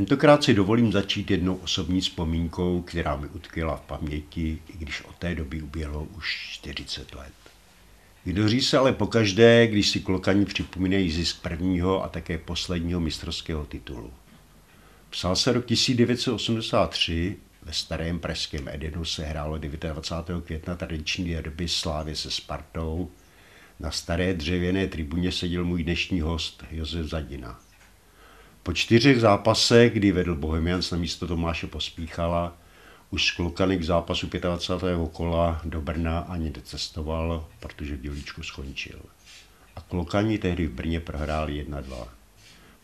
Tentokrát si dovolím začít jednou osobní vzpomínkou, která mi utkvěla v paměti, i když od té doby uběhlo už 40 let. Vydoří se ale pokaždé, když si klokani připomínají zisk prvního a také posledního mistrovského titulu. Psal se rok 1983, ve starém pražském Edenu se hrálo 29. května tradiční derby Slávě se Spartou. Na staré dřevěné tribuně seděl můj dnešní host Josef Zadina. Po čtyřech zápasech, kdy vedl Bohemians na místo Tomáše Pospíchala, už Klukany k zápasu 25. kola do Brna ani necestoval, protože v Dělíčku skončil. A Klukani tehdy v Brně prohráli 1-2.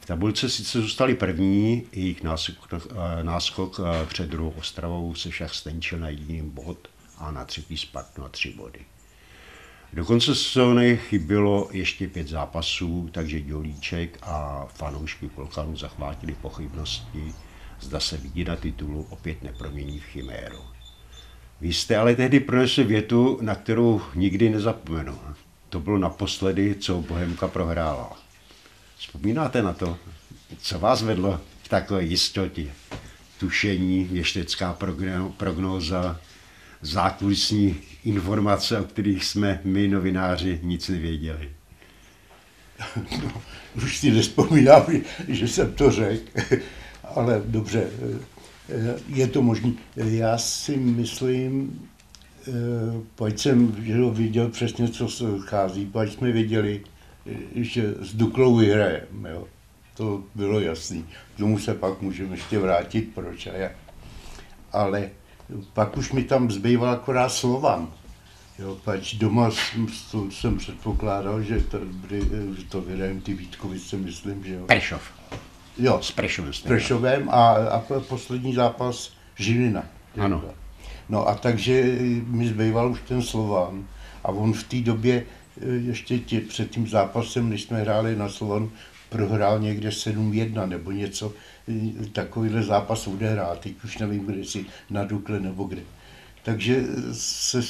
V tabulce sice zůstali první, jejich náskok, eh, náskok eh, před druhou Ostravou se však stenčil na jediný bod a na třetí Spartu na tři body. Do konce sezóny chybělo ještě pět zápasů, takže Dělíček a fanoušky Klokanu zachvátili pochybnosti, zda se vidí na titulu opět nepromění v chiméru. Vy jste ale tehdy pronesli větu, na kterou nikdy nezapomenu. To bylo naposledy, co Bohemka prohrála. Vzpomínáte na to? Co vás vedlo v takové jistotě? Tušení, věštecká prognóza, zákulisní informace, o kterých jsme my, novináři, nic nevěděli. No, už si nespomínám, že jsem to řekl, ale dobře, je to možné. Já si myslím, pojď jsem viděl přesně, co se chází, pojď jsme viděli, že s Duklou vyhrajeme. Jo. To bylo jasný. K tomu se pak můžeme ještě vrátit, proč a jak. Ale pak už mi tam zbýval akorát Slovan. Jo, pač doma jsem, jsem předpokládal, že to, že to vydajem ty Vítkovice, myslím, že jo. Prešov. Jo, s Prešovem. S Prešovem a, a poslední zápas Žilina. Ano. No a takže mi zbýval už ten Slovan a on v té době e, ještě tě, před tím zápasem, než jsme hráli na Slovan, prohrál někde 7-1 nebo něco, takovýhle zápas odehrál. Teď už nevím, kde si na Dukle nebo kde. Takže se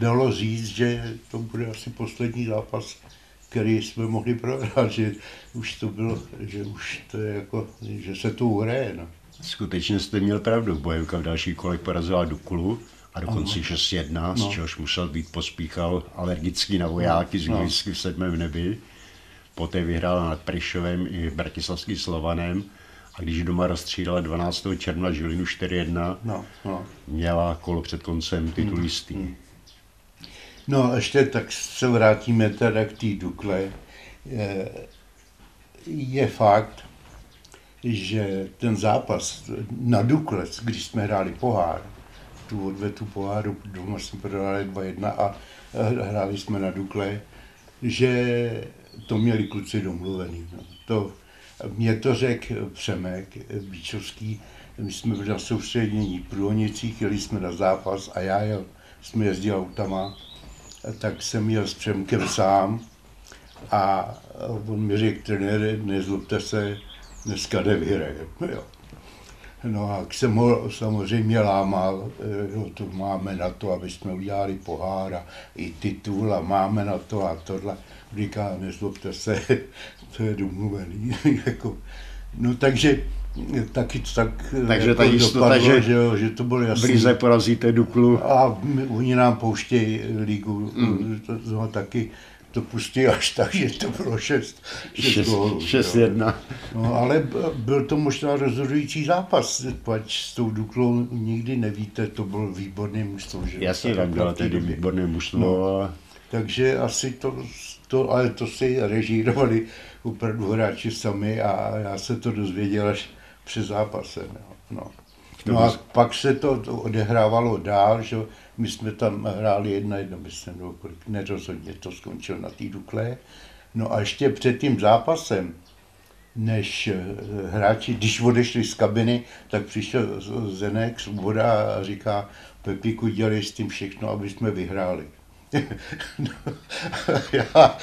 dalo říct, že to bude asi poslední zápas, který jsme mohli prohrát, že už to bylo, že už to je jako, že se to uhraje. No. Skutečně jste měl pravdu, Bojevka v další kolek porazila Duklu a dokonce 6-1, no. z čehož musel být pospíchal alergický na vojáky z no. v sedmém nebi. Poté vyhrál nad Prešovem i Bratislavský Slovanem a když doma rozstřídala 12. června Žilinu 4-1, no, no. měla kolo před koncem titul hmm. jistý. Hmm. No a ještě tak se vrátíme teda k té Dukle. Je fakt, že ten zápas na Dukle, když jsme hráli pohár, tu odvetu poháru, doma jsme prohráli 2-1 a hráli jsme na Dukle, že to měli kluci domluvený. No. To mě to řekl Přemek Bíčovský, my jsme byli na soustředění v Průhonicích, jeli jsme na zápas a já jel, jsme jezdili autama, tak jsem jel s Přemkem sám a on mi řekl, trenére, nezlobte se, dneska nevyhraje. Jo. No a jsem ho samozřejmě lámal, jo, to máme na to, aby jsme udělali pohár a i titul a máme na to a tohle. Říká, nezlobte se, to je domluvený. jako, no takže taky tak Takže jako ta jistota, dopadlo, že, že, jo, že to bylo jasné. Blíze porazíte Duklu. A my, oni nám pouštějí ligu, mm. to, to, taky to pustí až tak, že to bylo 6 6 1 No, ale byl to možná rozhodující zápas, pač s tou Duklou nikdy nevíte, to byl výborný mužstvo. Že? Jasně, tam bylo tedy výborné mužstvo. No, takže asi to, to, ale to si režírovali opravdu hráči sami a já se to dozvěděl až před zápasem. Jo. No. No a pak se to, odehrávalo dál, že my jsme tam hráli jedna jedna, myslím, nebo kolik, nerozhodně to skončilo na té Dukle. No a ještě před tím zápasem než eh, hráči, když odešli z kabiny, tak přišel Zenek, Svoboda a říká, Pepíku, dělej s tím všechno, aby jsme vyhráli. No, já,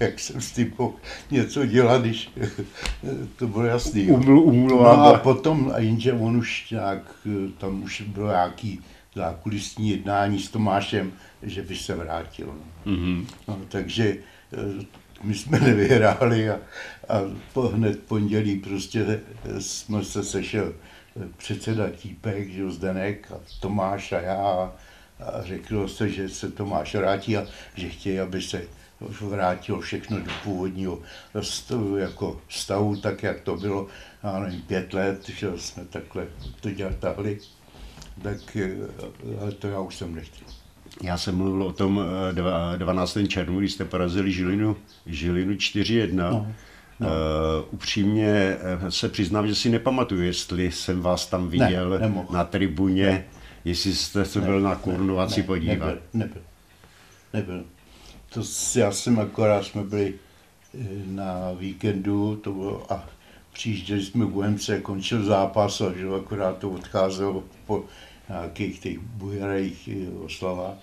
jak jsem s tím mohl něco dělat, když to bylo jasný. Uml, uml, no a potom, a jenže on už nějak, tam už bylo nějaký zákulisní jednání s Tomášem, že by se vrátil. Mm-hmm. No, takže eh, my jsme nevyhráli a, a po, hned pondělí prostě jsme se sešel předseda Típek, že Zdenek a Tomáš a já a řeklo se, že se Tomáš vrátí a že chtějí, aby se vrátilo všechno do původního stavu, jako stavu, tak jak to bylo, já nevím, pět let, že jsme takhle to dělali, tak ale to já už jsem nechtěl. Já jsem mluvil o tom 12. Eh, červnu, když jste porazili Žilinu, Žilinu 4-1. No. No. Uh, upřímně eh, se přiznám, že si nepamatuju, jestli jsem vás tam viděl ne, na tribuně, ne. Jestli jste se byl na korunovaci ne, podívat. Nebyl, nebyl. nebyl. To já jsem akorát, jsme byli na víkendu, to bylo, a přijížděli jsme v Bohemce, končil zápas a že akorát to odcházelo po nějakých těch bujarejch oslavách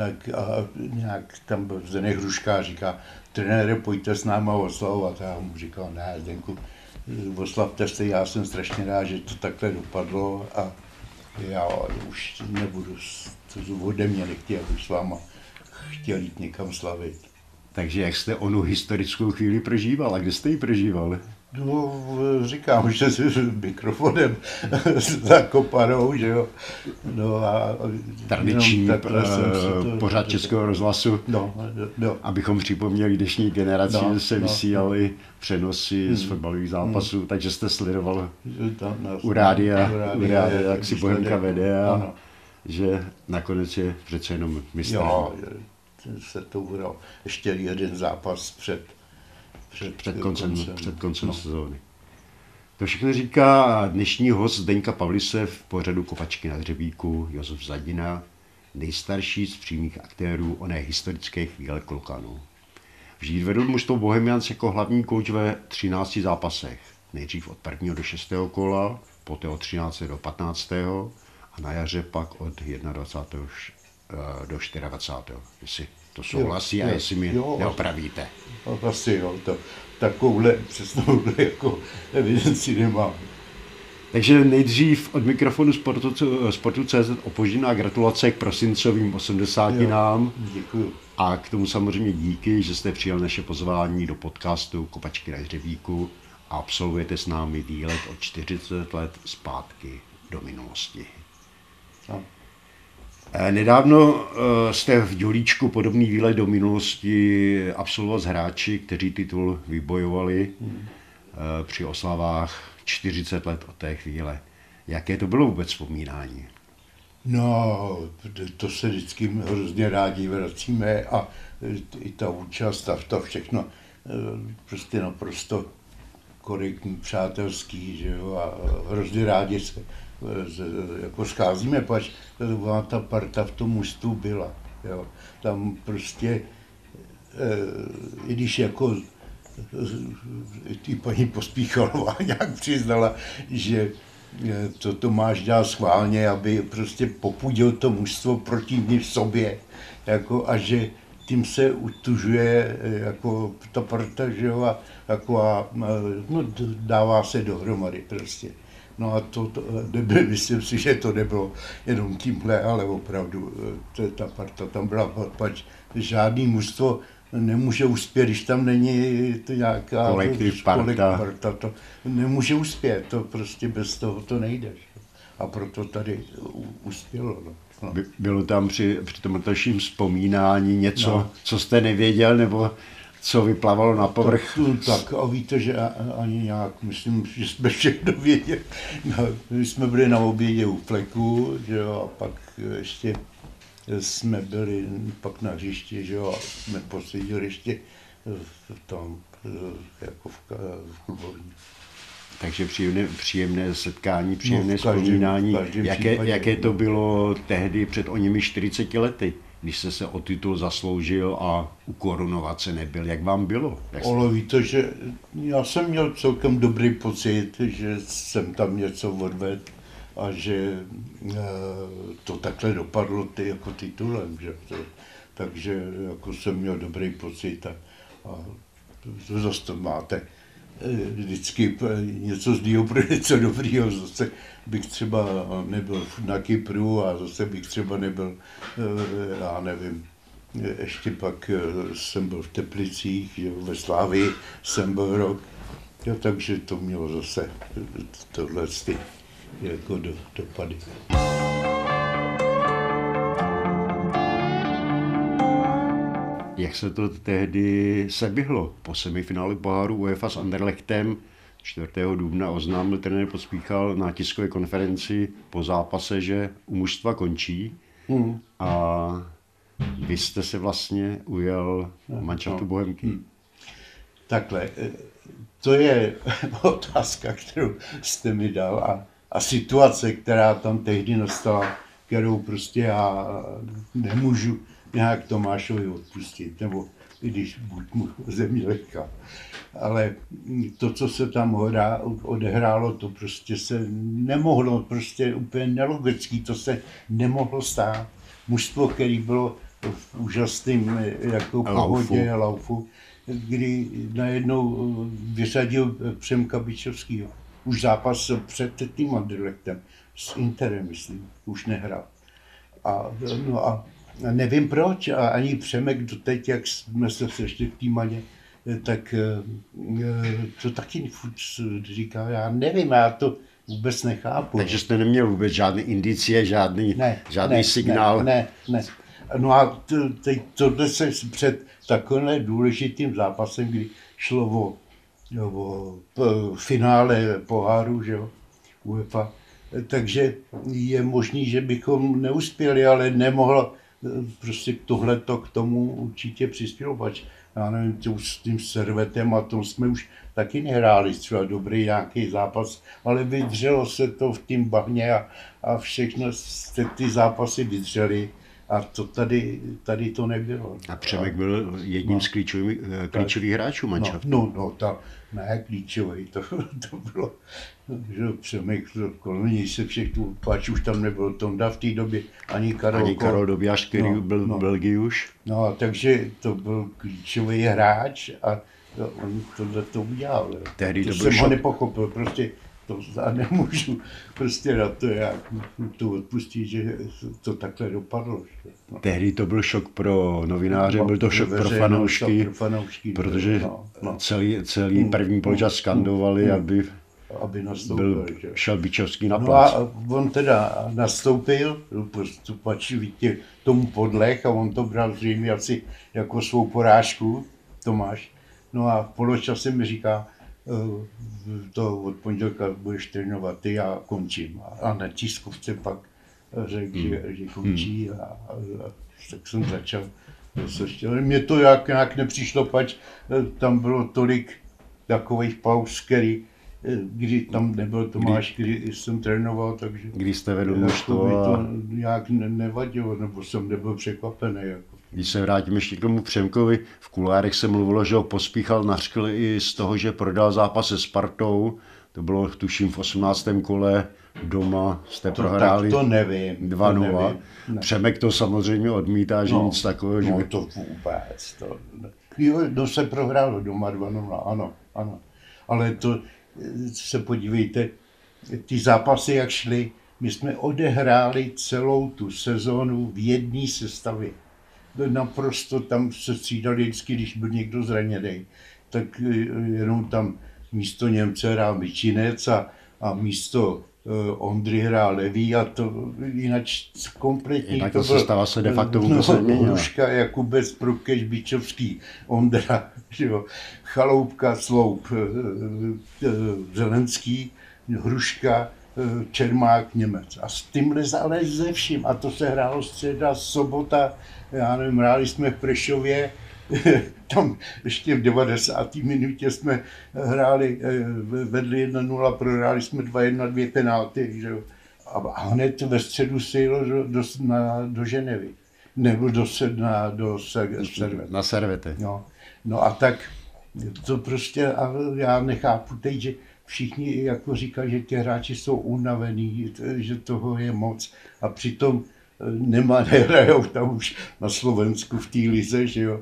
tak a nějak tam byl Zdeněk Hruška říká, trenére, pojďte s náma oslavovat. A já mu říkal, ne, Zdenku, oslavte se, já jsem strašně rád, že to takhle dopadlo a já už nebudu, to ode mě nechtěl, abych s váma chtěl jít někam slavit. Takže jak jste onu historickou chvíli prožíval a kde jste ji prožíval? No, říkám, že s mikrofonem zakopanou, že jo. No a Tradiční eh, to, pořád Českého rozhlasu, no, no. abychom připomněli dnešní generaci, no, že se no, vysílali no. přenosy hmm. z fotbalových zápasů, hmm. takže jste sledoval u rádia, u rádia, jak si Bohemka vede a ano. že nakonec je přece jenom mistrem. Jo, se to uhrál ještě jeden zápas před před, před koncem, koncem, před koncem no. sezóny. To všechno říká dnešní host Zdeňka Pavlise v pořadu Kopačky na dřebíku Josef Zadina, nejstarší z přímých aktérů oné historické chvíle Klokanů. Vždy vedl mužstvo Bohemians jako hlavní kouč ve 13 zápasech. Nejdřív od 1. do 6. kola, poté od 13. do 15. a na jaře pak od 21. do 24. Jestli to souhlasí jo, a jestli mi jo, neopravíte. Asi jo, to, takovouhle představu jako evidenci nemám. Takže nejdřív od mikrofonu Sportu, Sportu CZ opožděná gratulace k prosincovým 80 nám. Děkuji. A k tomu samozřejmě díky, že jste přijal naše pozvání do podcastu Kopačky na hřebíku a absolvujete s námi výlet o 40 let zpátky do minulosti. No. Eh, nedávno eh, jste v Dělíčku podobný výlet do minulosti absolvoval s hráči, kteří titul vybojovali hmm. při oslavách 40 let od té chvíle. Jaké to bylo vůbec vzpomínání? No, to se vždycky hrozně rádi vracíme a i ta účast a to všechno prostě naprosto korektní, přátelský, že jo, a hrozně rádi se jako scházíme, pač ta parta v tom mužstvu byla. Jo. Tam prostě, eh, i když jako ty paní Pospíchalová nějak přiznala, že eh, to Tomáš dělal schválně, aby prostě popudil to mužstvo proti ní sobě, jako, a že tím se utužuje jako ta parta, že jo, a, jako a, no, dává se dohromady prostě. No a to, to nebyl, myslím si, že to nebylo jenom tímhle, ale opravdu eh, to, ta parta tam byla, pač žádný mužstvo nemůže uspět, když tam není to nějaká kolektiv parta. parta. To nemůže uspět, to prostě bez toho to nejde. A proto tady uspělo. No. No. Bylo tam při, při tom vzpomínání něco, no. co jste nevěděl, nebo co vyplavalo na povrch. Tak, tak a víte, že ani nějak, myslím, že jsme všechno věděli. No, my jsme byli na obědě u Fleku, že jo, a pak ještě jsme byli pak na hřišti, že jo, a jsme posedili ještě v tom, jako v, v klubovní. Takže příjemné, příjemné setkání, příjemné no, každém, vzpomínání. Každém jaké, jaké to bylo tehdy před o nimi 40 lety? Když jste se o titul zasloužil a u korunovace nebyl. Jak vám bylo? Ale víte, že já jsem měl celkem dobrý pocit, že jsem tam něco odvedl a že e, to takhle dopadlo ty jako titulem. Že? To, takže jako jsem měl dobrý pocit a, a zase to máte eh, vždycky něco z pro něco dobrýho, zase bych třeba nebyl na Kypru a zase bych třeba nebyl, eh, já nevím, ještě pak eh, jsem byl v Teplicích, ve Slávii jsem byl rok, jo, takže to mělo zase tohle ty jako do, dopady. Jak se to tehdy seběhlo? Po semifinále poháru UEFA s Anderlechtem 4. dubna oznámil trenér Pospíchal na tiskové konferenci po zápase, že u mužstva končí. Hmm. A vy jste se vlastně ujel no, manšaftu no. Bohemky. Hmm. Takhle, eh, to je otázka, kterou jste mi dal a, a situace, která tam tehdy nastala, kterou prostě já nemůžu nějak Tomášovi odpustit, nebo i když buď mu země lehká. Ale to, co se tam odehrálo, to prostě se nemohlo, prostě úplně nelogický, to se nemohlo stát. Mužstvo, který bylo v úžasným jako pohodě, laufu, kdy najednou vyřadil Přemka Bičovskýho. Už zápas před tím Anderlechtem, s Interem, myslím, už nehrál. A, no a nevím proč, a ani Přemek doteď, jak jsme se sešli v Týmaně, tak eh, to taky říká, já nevím, já to vůbec nechápu. Takže jste neměl vůbec žádný indicie, žádný, ne, žádný ne, signál? Ne, ne, ne. No a teď tohle se před takovým důležitým zápasem, kdy šlo o, o, o finále poháru, že jo, UEFA, takže je možný, že bychom neuspěli, ale nemohlo, prostě tohle to k tomu určitě přispělo, já nevím, to s tím servetem a to jsme už taky nehráli třeba dobrý nějaký zápas, ale vydřelo se to v tím bahně a, a všechno jste ty zápasy vydřeli. A to tady, tady to nebylo. A Přemek byl jedním no, z klíčových, eh, klíčových hráčů manšaftu. No, no, no ta, ne klíčový, to, to bylo, že Přemek, kolem něj se všechno, pač už tam nebyl Tonda v té době, ani Karol. Ani Karol Dobiaš, který no, byl no. v Belgii už. No, takže to byl klíčový hráč a on tohle to udělal. Tehdy to, to jsem šok. ho nepochopil, prostě to já nemůžu prostě na to jak to odpustit, že to takhle dopadlo. No. Tehdy to byl šok pro novináře, no, byl to šok pro fanoušky, pro fanoušky protože no, no. celý, celý hmm, první poločas skandovali, hmm, aby, aby nastoupil, byl, že? šel Bičovský na no a on teda nastoupil, postupač tě, tomu podlech a on to bral zřejmě asi jako svou porážku, Tomáš. No a v poločase mi říká, to od pondělka budeš trénovat ty, já končím. A na tiskovce pak řekl, hmm. že, že končí hmm. a, a, a tak jsem začal. Ale mně to jak, nějak nepřišlo, pač eh, tam bylo tolik takových pauz, který, eh, kdy tam nebyl Tomáš, kdy, kdy jsem trénoval, takže... Když jste vedl mužstvo a... to nějak nevadilo, nebo jsem nebyl překvapený. Jako. Když se vrátím ještě k tomu Přemkovi, v kulárech se mluvilo, že ho pospíchal nařkl i z toho, že prodal zápas se Spartou. To bylo, tuším, v 18. kole doma jste to, prohráli to nevím, 2-0. Přemek to samozřejmě odmítá, že no, nic takového. No že... to vůbec. To, jo, no se prohrálo doma 2-0, ano, ano. Ale to se podívejte, ty zápasy, jak šly, my jsme odehráli celou tu sezónu v jedné sestavě naprosto tam se střídali vždycky, když byl někdo zraněný, tak eh, jenom tam místo Němce hrál Myčinec a, a místo uh, Ondry hrál Levý a to jinak kompletní. Jinak to, to se stává se de facto vůbec no, Hruška, Jakubec, Prokeš, Bičovský, Ondra, že jo, Chaloupka, Sloup, Zelenský, Hruška, Čermák, Němec. A s tímhle ale ze vším. A to se hrálo středa, sobota, já nevím, hráli jsme v Prešově, tam ještě v 90. minutě jsme hráli, eh, vedli 1-0, prohráli jsme 2-1, dvě penalty, že jo. A hned ve středu se jelo do, do, na, do Ženevy. nebo do, sedna, do se, servet. Na servete. No. no a tak to prostě, a já nechápu teď, že všichni jako říkají, že ti hráči jsou unavený, že toho je moc a přitom nemá, nehrajou tam už na Slovensku v té lize, že jo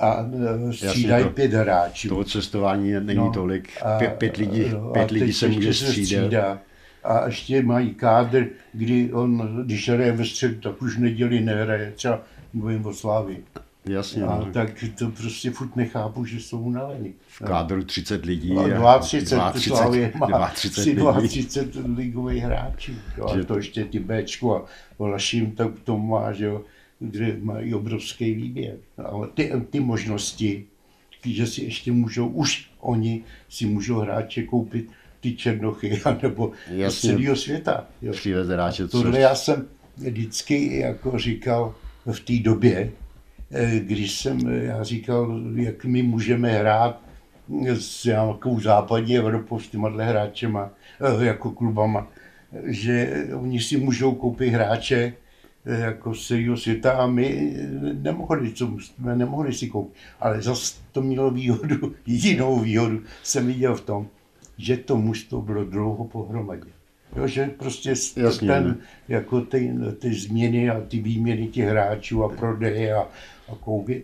a eh, střídají pět hráčů. To cestování není no, tolik. Pět, pět lidí, no, pět lidí se může střídat. A ještě mají kádr, kdy on, když hraje ve středu, tak už neděli nehraje. Třeba mluvím o Slávii. Jasně. A no. tak to prostě furt nechápu, že jsou unavení. V kádru 30 lidí. A 32, 32, má 32, 32 ligových hráčů. Jo, a to ještě ty Bčku a Laším tak to má, že jo, kde mají obrovský výběr. Ale ty, ty možnosti, že si ještě můžou, už oni si můžou hráče koupit ty černochy, nebo z celého světa. Jo. hráče. Tohle já jsem vždycky jako říkal v té době, když jsem, já říkal, jak my můžeme hrát s nějakou západní Evropou, s těma hráčema, eh, jako klubama, že oni si můžou koupit hráče eh, jako z celého světa a my nemohli, co jsme nemohli si koupit. Ale zase to mělo výhodu, jinou výhodu jsem viděl v tom, že to mužstvo bylo dlouho pohromadě. Jo, že prostě Jasně, ten, ne? jako ty, ty změny a ty výměny těch hráčů a prodeje a, a koupě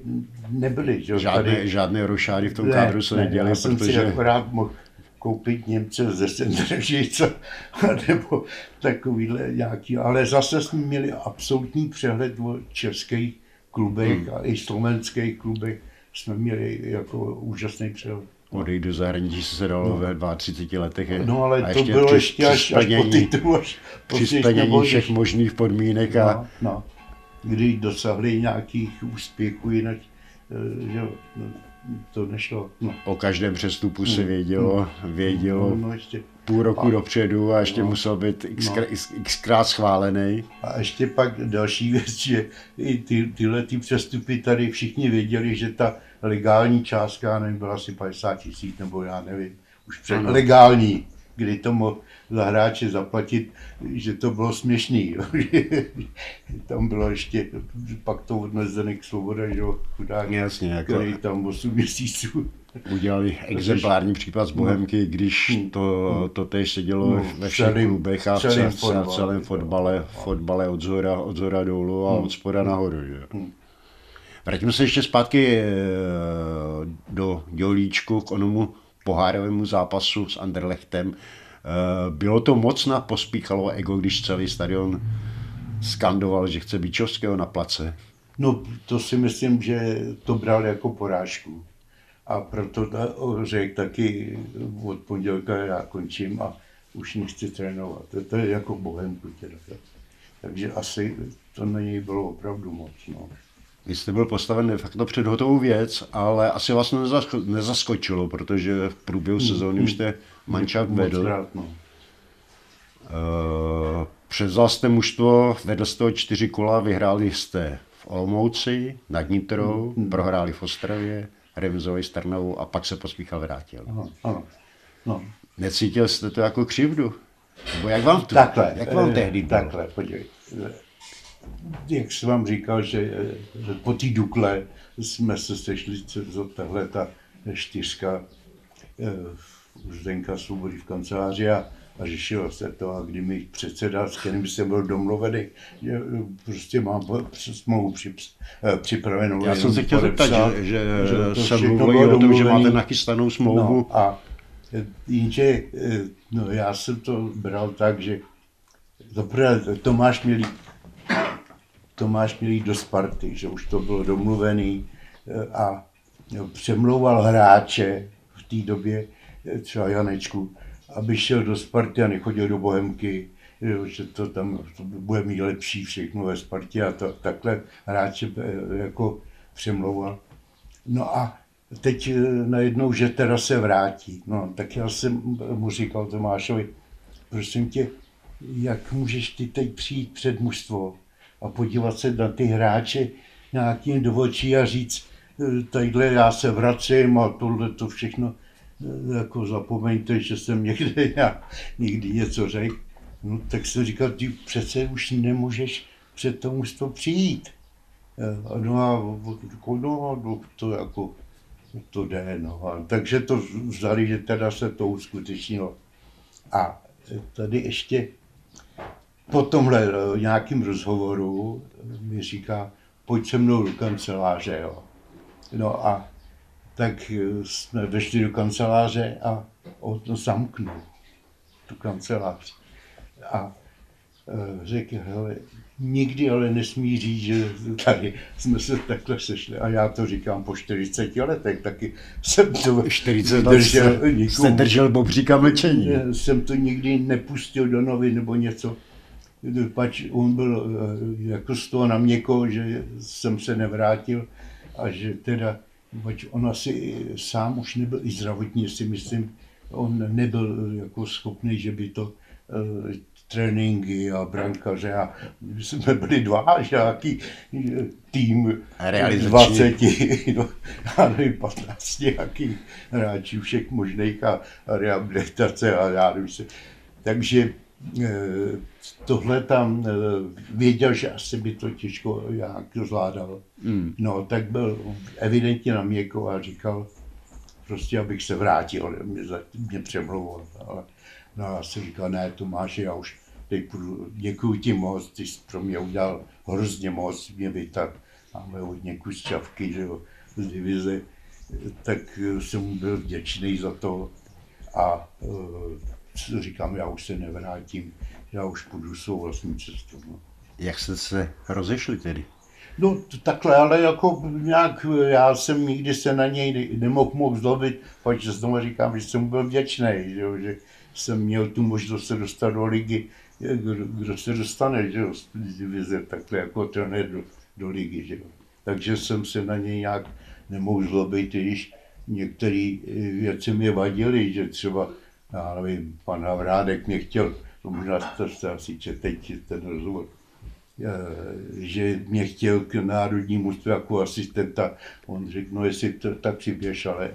nebyly. Že? Žádné, Tady, žádné rošády v tom ne, kádru se ne, neděli, já jsem protože... si akorát mohl koupit Němce ze Sendržice, nebo takovýhle nějaký, ale zase jsme měli absolutní přehled o českých klubech hmm. a i slovenských klubech jsme měli jako úžasný přehled odejít do zahraničí se dalo no. ve 32 letech. No ale a to ještě bylo ještě až, až po titul, až při splnění všech možných podmínek. A... No, no. Kdy dosahli nějakých úspěchů, jinak eh, že, to nešlo. No. O každém přestupu se vědělo, vědělo no, no, ještě. půl roku a, dopředu a ještě no, musel být xkrát, no. xkrát schválený. A ještě pak další věc, že i ty, tyhle ty přestupy tady všichni věděli, že ta legální částka, nevím, byla asi 50 tisíc, nebo já nevím, už před ano. legální, kdy to mohl za hráče zaplatit, že to bylo směšný. tam bylo ještě, pak to odnes Zdenek Svoboda, že jo, chudák, Jasně, jako... který tam 8 měsíců udělali exemplární případ z Bohemky, no. když hmm. to, to tež se dělo no, ve všech celým, klubech a v celém, fotbale, v celém fotbale, fotbale od zhora, od zhora dolů a hmm. od spoda nahoru. Že? Hmm. Vraťme se ještě zpátky eh, do Dělíčku k onomu pohárovému zápasu s Anderlechtem. Eh, bylo to moc na pospíchalo ego, když celý stadion skandoval, že chce Bičovského na place? No, to si myslím, že to bral jako porážku. A proto řekl taky od pondělka já končím a už nechci trénovat. To, to je jako bohemku teda. Takže asi to na něj bylo opravdu moc. No. Vy jste byl postaven de facto před hotovou věc, ale asi vás nezaskočilo, protože v průběhu hmm, sezóny hmm. už jste mančat vedl. Rád, no. Uh, převzal jste mužstvo, vedl jste ho čtyři kola, vyhráli jste v Olomouci, nad Nitrou, hmm, hmm. prohráli v Ostravě, remizovali s Trnavou a pak se pospíchal vrátil. Aha, ano. No. Necítil jste to jako křivdu? Nebo jak vám, to, takhle, jak vám tehdy bylo? Takhle, podívej jak jsem vám říkal, že, po té Dukle jsme se sešli tahle ta čtyřka eh, Zdenka Svobody v kanceláři a, a řešilo se to, a kdy mi předseda, s kterým jsem byl domluvený, že eh, prostě mám smlouvu při, eh, připravenou. Já jsem se chtěl zeptat, že, že, že jsem mluvil o tom, že máte nachystanou smlouvu. No, a jenže no, já jsem to bral tak, že zaprvé Tomáš Milík Tomáš měl jít do Sparty, že už to bylo domluvený eh, a přemlouval hráče v té době, eh, třeba Janečku, aby šel do Sparty a nechodil do Bohemky, že to tam to bude mít lepší všechno ve Spartě a to, takhle hráče eh, jako přemlouval. No a teď najednou, že teda se vrátí. No, tak já jsem mu říkal Tomášovi, prosím tě, jak můžeš ty teď přijít před mužstvo a podívat se na ty hráče nějakým do očí a říct, e, tadyhle já se vracím a tohle to všechno, e, jako zapomeňte, že jsem někde já někdy něco řekl. No tak se říkal, ty přece už nemůžeš před to přijít. No a no, no, to jako to jde, no. A, takže to vzali, že teda se to uskutečnilo. A tady ještě po tomhle eh, nějakým rozhovoru mi říká, pojď se mnou do kanceláře, jo. No a tak eh, jsme vešli do kanceláře a on to zamknul, tu kancelář. A řekl, hele, nikdy ale nesmí říct, že tady jsme se takhle sešli. A já to říkám po 40 letech, taky jsem to 40 let držel, jste držel bobříka mlčení. Jsem to nikdy nepustil do novin nebo něco. Pač on byl eh, jako z toho na měko, že jsem se nevrátil a že teda, pač on asi sám už nebyl i zdravotně, si myslím, on nebyl jako schopný, že by to eh, tréninky a brankaře a my jsme byli dva žáky, tým 20, no, já nevím, 15 nějakých hráčů všech možných a, a rehabilitace a já nevím se. Takže tohle tam e, věděl, že asi by to těžko jak zvládal. Mm. No, tak byl evidentně na měko a říkal, prostě abych se vrátil, mě, mě přemlouval. Ale No já jsem říkal, ne, Tomáši, já už teď půjdu, děkuji ti moc, ty jsi pro mě udělal hrozně moc, mě vytat, máme hodně kus čavky, že jo, z divize, tak jsem byl vděčný za to a uh, říkám, já už se nevrátím, já už půjdu svou vlastní cestou. No. Jak jste se rozešli tedy? No takhle, ale jako nějak, já jsem nikdy se na něj nemohl moc zlobit, pak znovu říkám, že jsem byl vděčný, že, že jsem měl tu možnost se dostat do ligy, kdo, kdo se dostane že jo, z divize takhle jako trenér do, do ligy. Že jo. Takže jsem se na něj nějak nemohl zlobit, když některé věci mě vadily, že třeba, já nevím, pan Havrádek mě chtěl, to možná jste asi četejte ten rozhovor, že mě chtěl k národnímu jako asistenta. On řekl, no jestli to, tak si běž, ale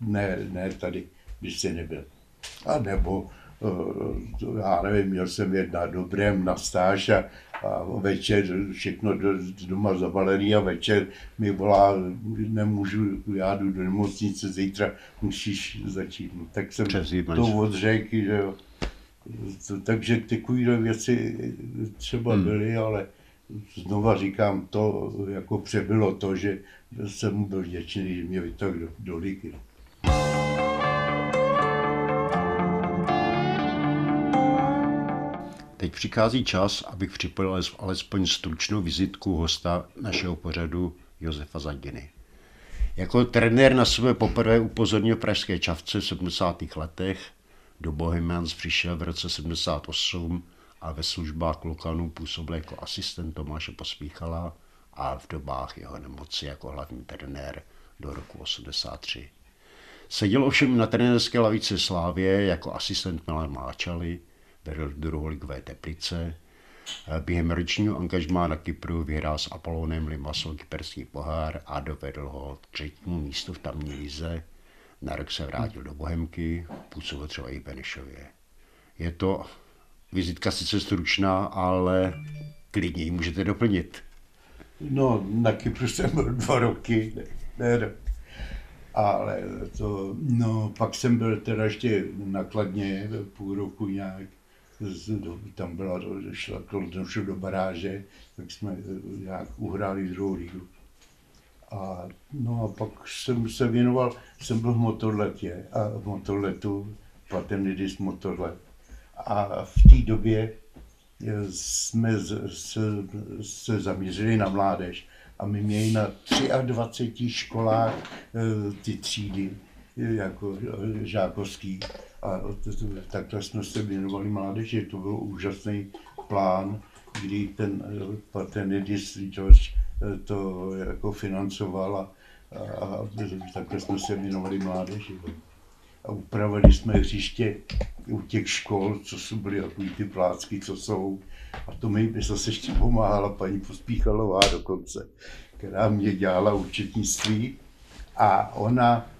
ne, ne tady, když jsi nebyl. A nebo já nevím, měl jsem jet na dobrém na stáž a, a večer všechno do, doma zabalený a večer mi volá, nemůžu, já jdu do nemocnice, zítra musíš začít. No, tak jsem to odřekl, že jo. Takže takové věci třeba hmm. byly, ale znova říkám, to jako přebylo to, že jsem mu byl vděčný, že mě vytáhl do, do ligy. Teď přichází čas, abych připojil alespoň stručnou vizitku hosta našeho pořadu Josefa Zadiny. Jako trenér na sebe poprvé upozornil Pražské Čavce v 70. letech, do Bohemians přišel v roce 78 a ve službách Klokanů působil jako asistent Tomáše Pospíchala a v dobách jeho nemoci jako hlavní trenér do roku 83. Seděl ovšem na trenérské lavici Slávě jako asistent Milan Máčaly, vedl druholigové Teplice. Během ročního angažmá na Kypru vyhrál s Apolonem Limassol kyperský pohár a dovedl ho k třetímu místu v tamní lize. Na rok se vrátil do Bohemky, působil třeba i Benešově. Je to vizitka sice stručná, ale klidně ji můžete doplnit. No, na Kypru jsem byl dva roky, ne, ne, ale to, no, pak jsem byl teda ještě nakladně půl roku nějak tam byla, šla došlo do baráže, tak jsme eh, nějak uhráli druhou ligu. A, no a pak jsem se věnoval, jsem byl v motorletě a v motorletu, Platinidis motorlet. A v té době eh, jsme se, se zaměřili na mládež a my měli na 23 školách eh, ty třídy jako žákovský a takhle jsme se věnovali mládeži. To byl úžasný plán, kdy ten, ten Edis George eh, to jako financoval a, a takhle jsme se věnovali mládeži. A upravili jsme hřiště u těch škol, co jsou byly takový ty plácky, co jsou. A to mi by zase ještě pomáhala paní Pospíchalová dokonce, která mě dělala účetnictví. A ona Eh,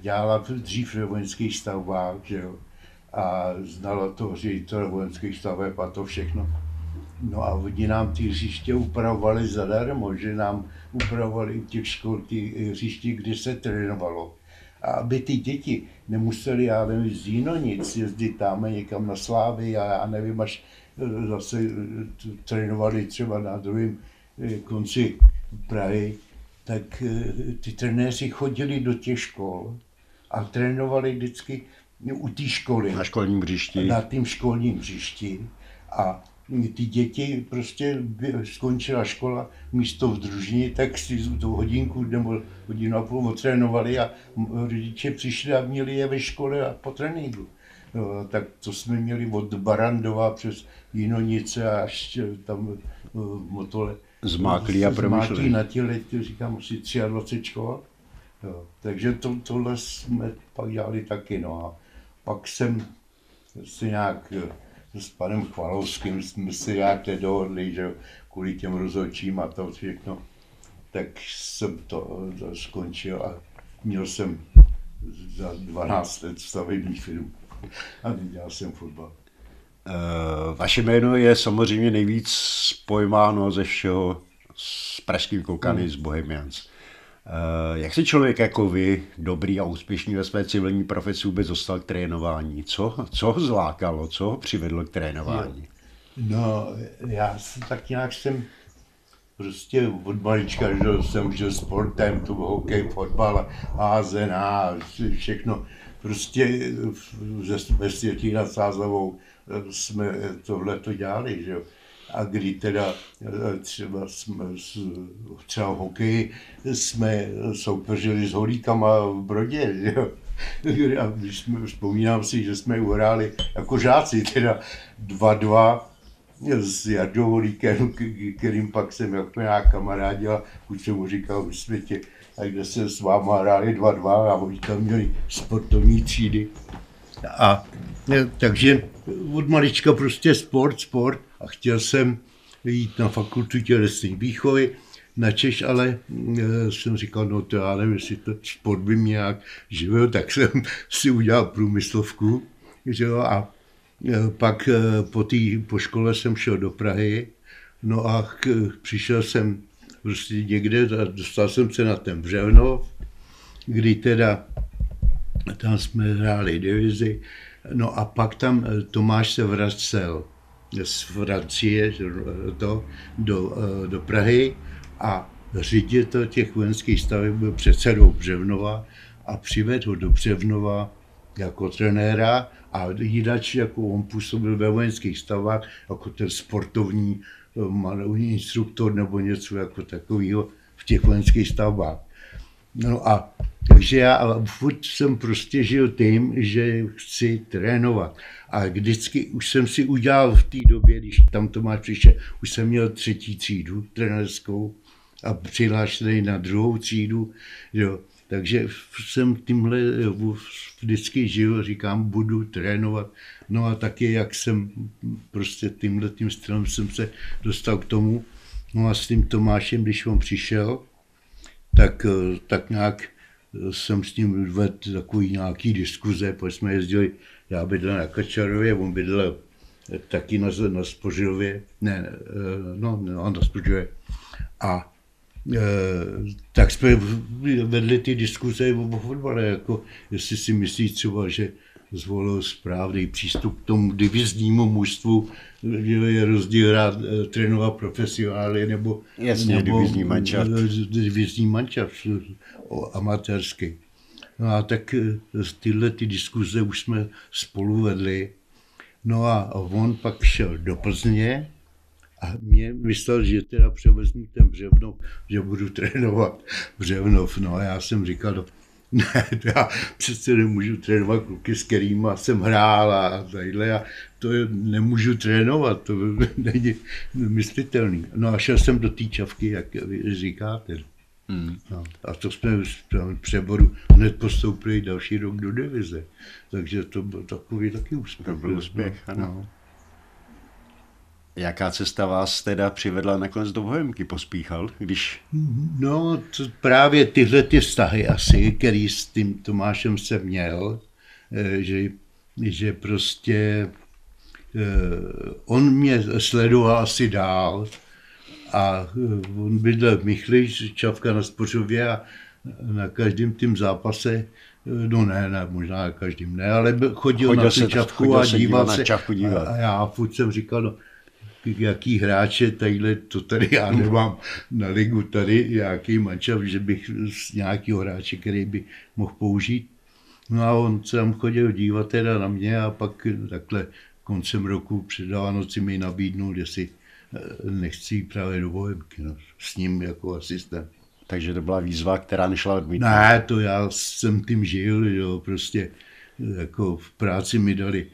dělala dřív ve vojenských stavbách, že jo, a znala to ředitel vojenských staveb a to všechno. No a oni nám ty hřiště upravovali zadarmo, že nám upravovali u těch škol ty hřiště, kde se trénovalo. A aby ty děti nemuseli, já nevím, z Jínonic jezdit tam někam na Slávy a já nevím, až eh, zase eh, trénovali třeba na druhém eh, konci Prahy, tak ty trenéři chodili do těch škol a trénovali vždycky u té školy. Na školním hřišti. Na tím školním hřišti. A ty děti prostě skončila škola, místo v družině, tak si tu hodinku nebo hodinu a půl otrénovali a rodiče přišli a měli je ve škole a po tréninku. No, tak to jsme měli od Barandova přes Jinonice až tam eh, Motole. Zmáklí a promyšleli. na těle, říkám, asi 23 škol. Jo, takže to, tohle jsme pak dělali taky. No a pak jsem se nějak s panem Chvalovským jsme si nějak nedohodli, že kvůli těm rozhodčím a to všechno, tak jsem to, to skončil a měl jsem za 12 let stavební firmu a nedělal jsem fotbal. Uh, vaše jméno je samozřejmě nejvíc spojováno ze všeho s pražským koukany hmm. z Bohemians. Uh, jak se člověk jako vy, dobrý a úspěšný ve své civilní profesi, vůbec dostal k trénování? Co, co ho zlákalo, co ho přivedlo k trénování? No, já jsem tak nějak jsem prostě od malička že jsem žil sportem, tu hokej, fotbal, házená, všechno. Prostě ve světí nad Sázavou jsme tohle to dělali, že jo a kdy teda e, třeba jsme, třeba v hokeji jsme soupeřili s holíkama v Brodě, jo. A když jsme, vzpomínám si, že jsme uhráli jako žáci, teda 2-2 s Jardou Holíkem, kterým pak jsem jako nějak kamarádil, už jsem mu říkal v světě, a kde se s váma hráli 2-2 a oni tam měli sportovní třídy. A takže od malička prostě sport, sport. A chtěl jsem jít na fakultu tělesné výchovy, na Češ, ale e, jsem říkal, no to já nevím, jestli to sport by mě nějak živil, tak jsem si udělal průmyslovku, že jo, a e, pak e, po, tý, po škole jsem šel do Prahy, no a k, přišel jsem prostě někde, a dostal jsem se na ten Břevnov, kdy teda tam jsme hráli divizi, no a pak tam Tomáš se vracel z Francie do, do, do Prahy a ředitel těch vojenských staveb byl předsedou Břevnova a přivedl ho do Břevnova jako trenéra a jinak jako on působil ve vojenských stavách jako ten sportovní instruktor nebo něco jako takového v těch vojenských stavbách. No a takže já furt jsem prostě žil tím, že chci trénovat. A vždycky už jsem si udělal v té době, když tam Tomáš přišel, už jsem měl třetí třídu trenerskou a přihlášený na druhou třídu. Jo. Takže jsem tímhle vždycky žil, říkám, budu trénovat. No a taky, jak jsem prostě tímhle tím stylem jsem se dostal k tomu. No a s tím Tomášem, když on přišel, tak, tak nějak jsem s ním vedl takový nějaký diskuze, protože jsme jezdili, já bydlel na Kačarově, on bydlel taky na, na Spožilově, ne, no, no, na Spožilově. A e, tak jsme vedli ty diskuze o fotbale, jako jestli si myslí třeba, že zvolil správný přístup k tomu diviznímu mužstvu, že je rozdíl hrát, e, trénovat profesionály nebo, Jasně, nebo divizní mančaft. divizní mančaft amatérský. No a tak tyhle ty diskuze už jsme spolu vedli. No a on pak šel do Plzně a mě myslel, že teda převezmu ten Břevnov, že budu trénovat Břevnov. No a já jsem říkal, no, ne, já přece nemůžu trénovat kluky, s kterými jsem hrál a tadyhle a to je, nemůžu trénovat, to není myslitelný. No a šel jsem do té čavky, jak vy říkáte. Hmm. No, a to jsme v přeboru hned postoupili další rok do divize. Takže to byl takový taky úspěch. To byl úspěch, no. ano. Jaká cesta vás teda přivedla nakonec do Bohemky, pospíchal, když... No, to právě tyhle ty vztahy asi, který s tím Tomášem se měl, eh, že, že prostě on mě sledoval asi dál a on bydlel v Michliš, Čavka na Spořově a na každém tím zápase No ne, ne, možná na každým ne, ale chodil, chodil na tu čapku a díval se. Čapku dívat. A já furt jsem říkal, no, jaký hráče tadyhle, to tady já nemám na ligu tady, jaký mančav, že bych z nějakého hráče, který by mohl použít. No a on se tam chodil dívat teda na mě a pak takhle koncem roku před Vánoci mi nabídnul, jestli eh, nechci právě do Bohemky, no, s ním jako asistent. Takže to byla výzva, která nešla odmítnout. Ne, to já jsem tím žil, jo, prostě jako v práci mi dali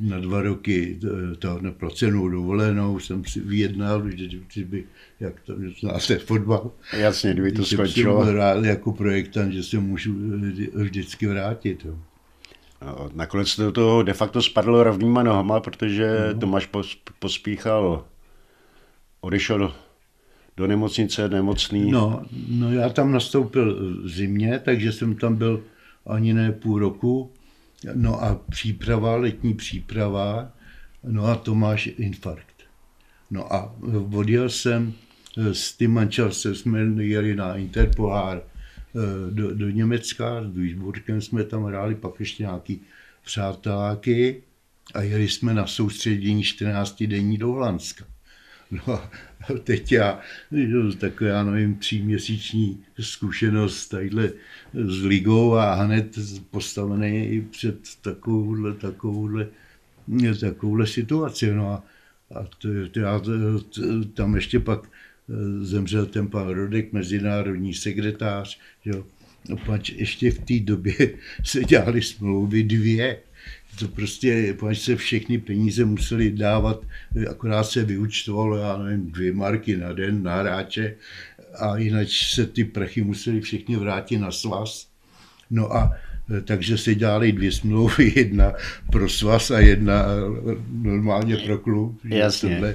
na dva roky to na placenou dovolenou, jsem si vyjednal, že, by, jak to znáte, fotbal. Jasně, kdyby to skončilo. Jsem rád jako projektant, že se můžu vždycky vrátit. Jo. Nakonec to toho de facto spadlo rovnýma nohama, protože no. Tomáš pospíchal, odešel do nemocnice, nemocný. No, no já tam nastoupil v zimě, takže jsem tam byl ani ne půl roku. No a příprava, letní příprava, no a Tomáš infarkt. No a odjel jsem s tím manželstvem, jsme jeli na Interpohár eh, do, do Německa, s Duisburgem jsme tam hráli, pak ještě nějaký přáteláky a jeli jsme na soustředění 14 denní do Holandska. No a teď já, taková, já nevím, tříměsíční zkušenost tadyhle s ligou a hned postavený i před takovouhle, takovouhle, takovouhle situaci. No a, a to, to já, to, tam ještě pak eh, zemřel ten pan Rodek, mezinárodní sekretář, jo. No, pač ještě v té době se dělaly smlouvy dvě to prostě, protože se všechny peníze museli dávat, akorát se vyučtovalo, já nevím, dvě marky na den na hráče a jinak se ty prachy museli všechny vrátit na svaz. No a e, takže se dělaly dvě smlouvy, jedna pro svaz a jedna e, normálně pro klub. Jasně. Tohle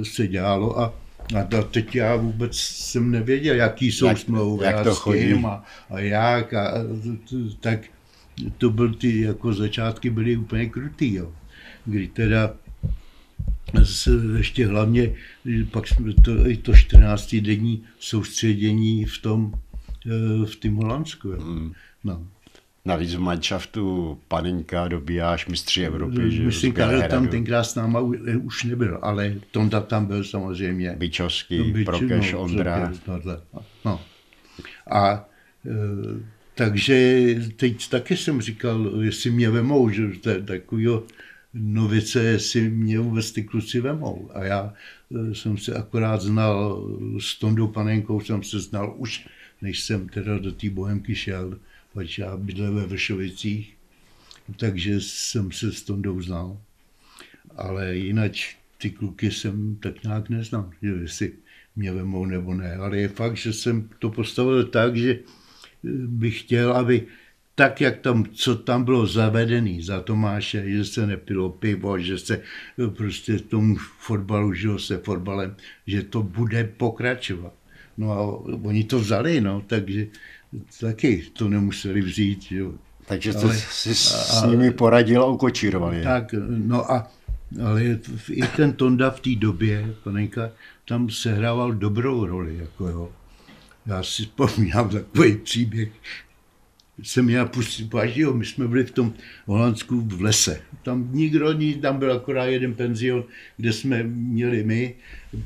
e, se dělalo a a teď já vůbec jsem nevěděl, jaký jsou jak, smlouvy jak to chodí. a, a jak. A, tak to byl ty jako začátky byly úplně krutý, jo. Kdy teda ještě hlavně pak to, i to 14 denní soustředění v tom, eh, v tom Holandsku. Jo. Mm. No. Navíc v manšaftu Panenka dobíjáš mistři Evropy. Že Myslím, Karel tam tenkrát s náma už nebyl, ale Tonda tam byl samozřejmě. Byčovský, Prokeš, no, Ondra. Tohle, no. A e, takže teď taky jsem říkal, jestli mě vemou, že to je novice, jestli mě vůbec ty kluci vemou. A já eh, jsem se akorát znal s Tondou Panenkou, jsem se znal už, než jsem teda do té Bohemky šel, protože já bydlel ve Vršovicích, takže jsem se s Tondou znal. Ale jinak ty kluky jsem tak nějak neznal, že jestli mě vemou nebo ne. Ale je fakt, že jsem to postavil tak, že bych chtěl, aby tak, jak tam, co tam bylo zavedený za Tomáše, že se nepilo pivo, že se prostě tomu fotbalu žilo se fotbalem, že to bude pokračovat. No a oni to vzali, no, takže taky to nemuseli vzít. Jo. Takže jste ale, si s, a, nimi poradil a ukočíroval je. Tak, no a ale i ten Tonda v té době, panenka, tam sehrával dobrou roli. Jako jo. Já si vzpomínám takový příběh, jsem já pustil, jo, my jsme byli v tom Holandsku v lese. Tam nikdo nic, tam byl akorát jeden penzion, kde jsme měli my,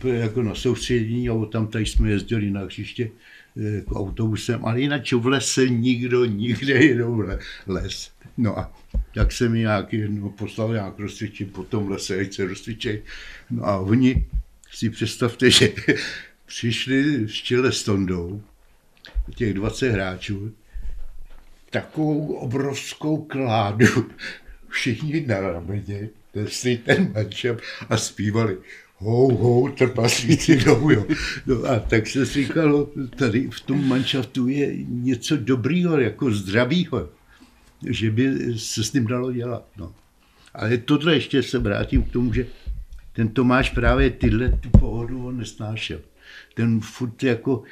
jako na soustředění, a tam tady jsme jezdili na hřiště jako autobusem, ale jinak v lese nikdo, nikde jenom les. No a tak jsem mi nějaký, no, poslal nějak rozcvičit po tom lese, ať se rozcvičej. No a oni si představte, že přišli v čele s Tondou, těch 20 hráčů, takovou obrovskou kládu, všichni na rameně, nesli ten manžel a zpívali hou, hou, trpaslíci domů, jo. No a tak se říkalo, tady v tom manšaftu je něco dobrýho, jako zdravýho, že by se s tím dalo dělat, no. Ale tohle ještě se vrátím k tomu, že ten Tomáš právě tyhle tu pohodu on nesnášel ten furt jako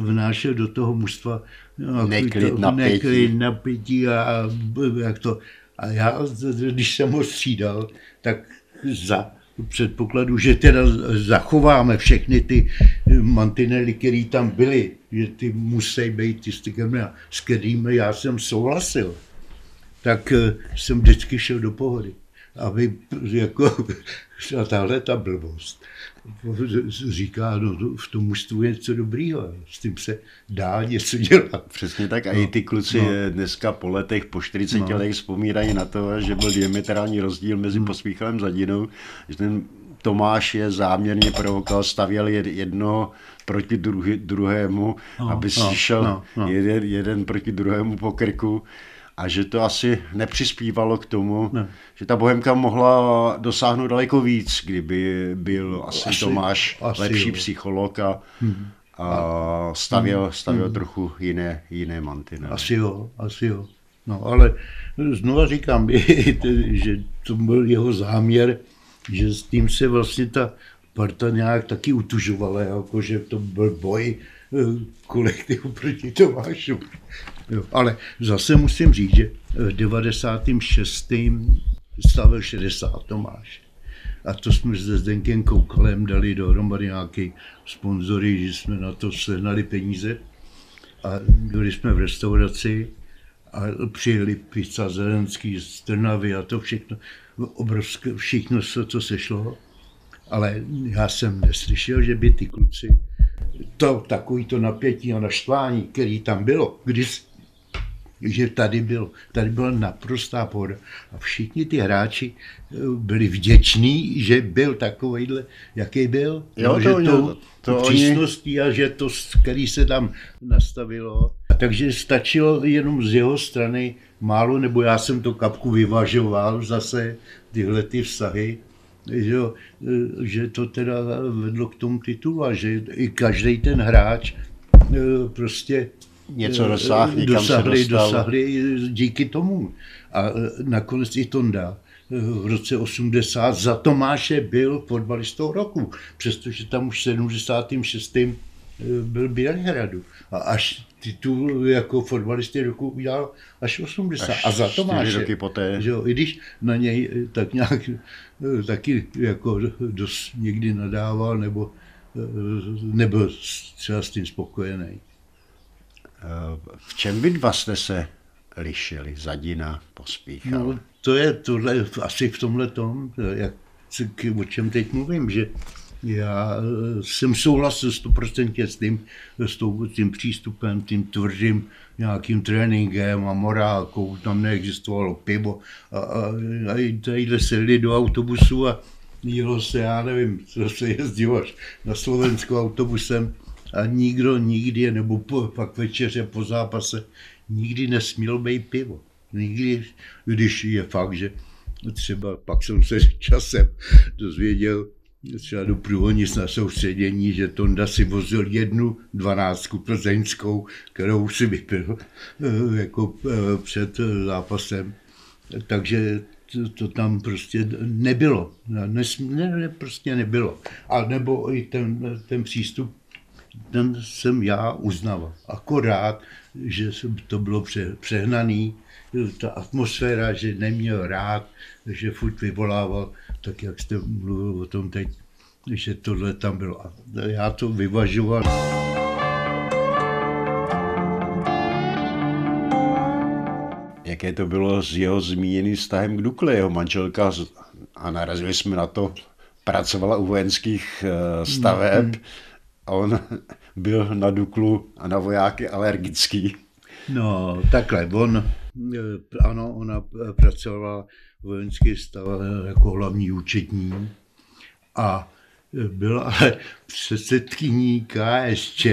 vnášel do toho mužstva no, neklid, to, napětí. neklid, napětí a jak to. A já, když jsem ho střídal, tak za předpokladu, že teda zachováme všechny ty mantinely, které tam byly, že ty musí být ty stykem, s kterými já jsem souhlasil, tak eh, jsem vždycky šel do pohody. Aby jako, a tahle ta blbost říká, no v tom mužstvu je něco dobrýho, s tím se dá něco dělat. Přesně tak a no, i ty kluci no. dneska po letech, po 40 no. letech vzpomínají na to, že byl diametrální rozdíl mezi hmm. Pospíchalem Zadinou, že ten Tomáš je záměrně provokoval, stavěl jedno proti druhy, druhému, no, aby si no, šel no, no. Jeden, jeden proti druhému po krku a že to asi nepřispívalo k tomu, ne. že ta Bohemka mohla dosáhnout daleko víc, kdyby byl asi, asi Tomáš asi lepší jo. psycholog a, hmm. a stavěl, hmm. stavěl hmm. trochu jiné, jiné mantiny. Asi jo, asi jo. No ale znova říkám, že to byl jeho záměr, že s tím se vlastně ta parta nějak taky utužovala, jako že to byl boj eh, kolektivu proti Tomášu. Jo, ale zase musím říct, že v 96. stavil 60 Tomáš. A to jsme se Zdenkem Koukalem dali dohromady nějaký sponzory, že jsme na to sehnali peníze. A byli jsme v restauraci a přijeli pizza Zelenský z Trnavy a to všechno, obrovské, všechno se to sešlo. Ale já jsem neslyšel, že by ty kluci to takový to napětí a naštvání, který tam bylo, když že tady, byl, tady byla naprostá pohoda. A všichni ty hráči eh, byli vděční, že byl takovýhle, jaký byl. Jo, no, že to, to, to přísností a že to, který se tam nastavilo. Takže stačilo jenom z jeho strany málo, nebo já jsem to kapku vyvažoval zase, tyhle ty vztahy, že, eh, že to teda vedlo k tomu titulu a že i každý ten hráč eh, prostě něco dosáhli, někam dosahli, se dostal. dosahli díky tomu. A e, nakonec i Tonda e, v roce 80 za Tomáše byl fotbalistou roku, přestože tam už v 76. E, byl Bělehradu. A až titul jako fotbalisty roku udělal až 80. Až a za Tomáše. roky poté. Že jo, I když na něj tak nějak taky jako dost někdy nadával nebo nebyl třeba s tím spokojený. V čem vy dva jste se lišili? Zadina, pospíchal? No, to je tohle, asi v tomhle tom, jak, o čem teď mluvím, že já eh, jsem souhlasil stoprocentně s tím, s tím přístupem, tím tvrdým nějakým tréninkem a morálkou, tam neexistovalo pivo a, a, a tadyhle sedli do autobusu a jelo se, já nevím, co se jezdilo na Slovensku autobusem a nikdo nikdy, nebo po, pak večeře po zápase, nikdy nesměl být pivo. Nikdy, když je fakt, že třeba pak jsem se časem dozvěděl, třeba do průhonic na soustředění, že Tonda si vozil jednu dvanáctku plzeňskou, kterou si vypil eh, jako eh, před zápasem. Takže to, to tam prostě nebylo. Ne, ne, prostě nebylo. A nebo i ten, ten přístup ten jsem já uznával. Akorát, že to bylo pře, přehnaný, ta atmosféra, že neměl rád, že furt vyvolával, tak jak jste mluvil o tom teď, že tohle tam bylo. A já to vyvažoval. Jaké to bylo s jeho zmíněným vztahem k Dukle, jeho manželka, a narazili jsme na to, pracovala u vojenských eh, staveb, mm-hmm a on byl na Duklu a na vojáky alergický. No, takhle, on, eh, ano, ona pracovala v vojenský stav jako hlavní účetní a byla ale předsedkyní KSČ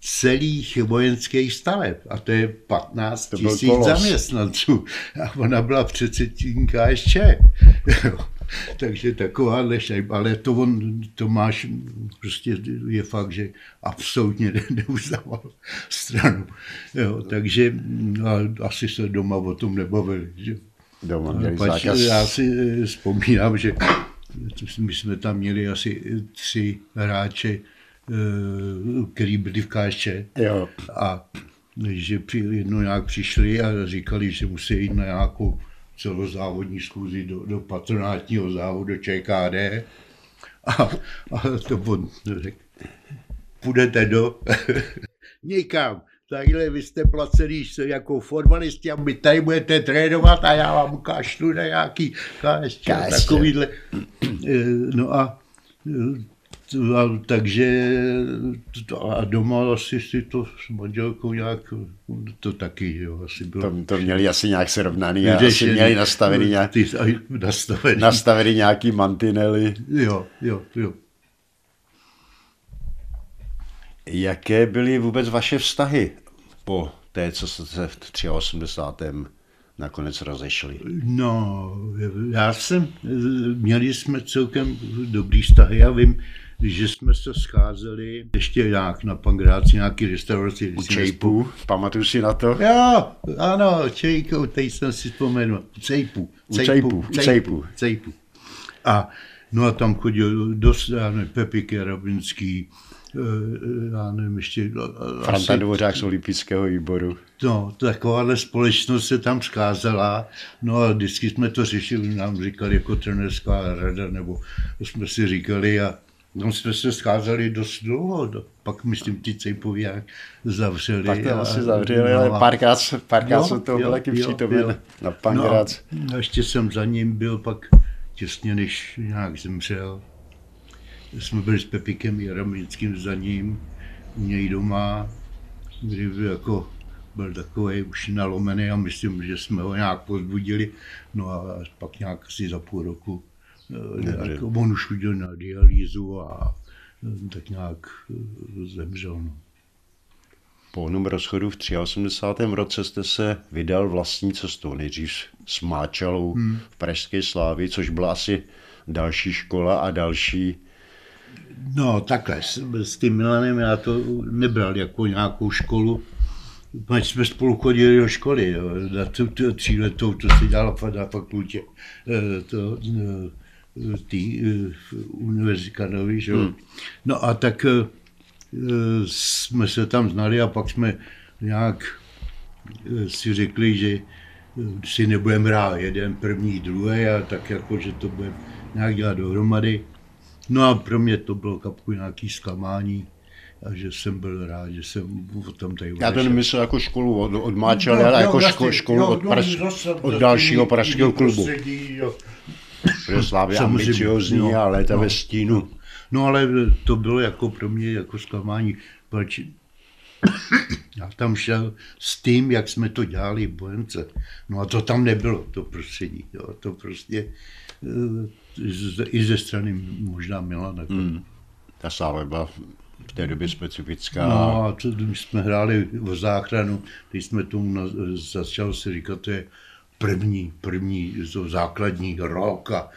celých vojenských staveb. A to je 15 tisíc zaměstnanců. A ona byla předsedkyní KSČ. Takže taková šajba, ale to on, to máš, prostě je fakt, že absolutně neuznával stranu. Jo, takže asi se doma o tom nebavili. Že? Doma měli Pač, Já si eh, vzpomínám, že my jsme tam měli asi tři hráče, eh, který byli v káště. Jo. A že jednou nějak přišli a říkali, že musí jít na nějakou celozávodní schůzi do, do patronátního závodu ČKD a, a to on řekl, půjdete do nikam. Takhle vy jste placený jako formalisti a my tady budete trénovat a já vám kašlu na nějaký KSČ, takovýhle. No a a, takže a doma asi si to s manželkou nějak, to taky, jo, asi bylo. To, to měli asi nějak srovnaný a asi měli nastavený, nějak, ty, nastavený. nastavený nějaký mantinely. Jo, jo, jo. Jaké byly vůbec vaše vztahy po té, co jste se v 83. nakonec rozešli? No, já jsem, měli jsme celkem dobrý vztahy, já vím, že jsme se scházeli ještě nějak na Pangráci, nějaký restauraci. U Čejpu, jsme... pamatuju si na to? Jo, ano, Čejko, teď jsem si vzpomenul. Cejpu. U Čejpu, Cejpu. Cejpu. A no a tam chodil dost, já nevím, Pepik Jarabinský, eh, já nevím, ještě... Franta asi, Dvořák z olympijského výboru. No, takováhle společnost se tam scházela, no a vždycky jsme to řešili, nám říkali jako trenerská rada, nebo jsme si říkali a No, jsme se scházeli dost dlouho, pak myslím ty Cejpovi jak zavřeli. Pak to asi zavřeli, no, ale párkrát, párkrát jsem to byl taky přítomen na Pankrác. No, a ještě jsem za ním byl pak těsně, než nějak zemřel. Jsme byli s Pepikem Jaramickým za ním, u něj doma, kdy byl jako byl takový už nalomený a myslím, že jsme ho nějak pozbudili. No a pak nějak asi za půl roku nějak, on už chodil na dialýzu a eh, tak nějak eh, zemřel. No. Po onom rozchodu v 83. roce jste se vydal vlastní cestou, nejdřív s Máčalou hmm. v Pražské Slávi, což byla asi další škola a další... No takhle, s, s tím Milanem já to nebral jako nějakou školu, Pač jsme spolu chodili do školy, jo, na tu, tu tříletou, to se dělalo na fakultě. Eh, to, tý, eh, univerzity Karlovy, že? Hmm. No a tak eh, jsme se tam znali a pak jsme nějak eh, si řekli, že si nebudeme hrát jeden, první, druhý a tak jako, že to budeme nějak dělat dohromady. No a pro mě to bylo kapku nějaký zklamání a že jsem byl rád, že jsem o tom tady Já to nemyslel jako školu od, od Máčel, no, ale no, jako vlastně, školu, školu jo, od, praž, no, od dalšího pražského klubu. Jo. Protože Slávě ambiciozní no, a léta no, ve stínu. No, ale to bylo jako pro mě jako zklamání, proč já tam šel s tím, jak jsme to dělali v Bojence. No a to tam nebylo, to prostředí. Jo. To prostě eh, i ze strany možná Milana. Hmm. Ta Sláva byla v té době specifická. No a to, když jsme hráli o záchranu, když jsme tomu začal si říkat, to je první, první základní rok a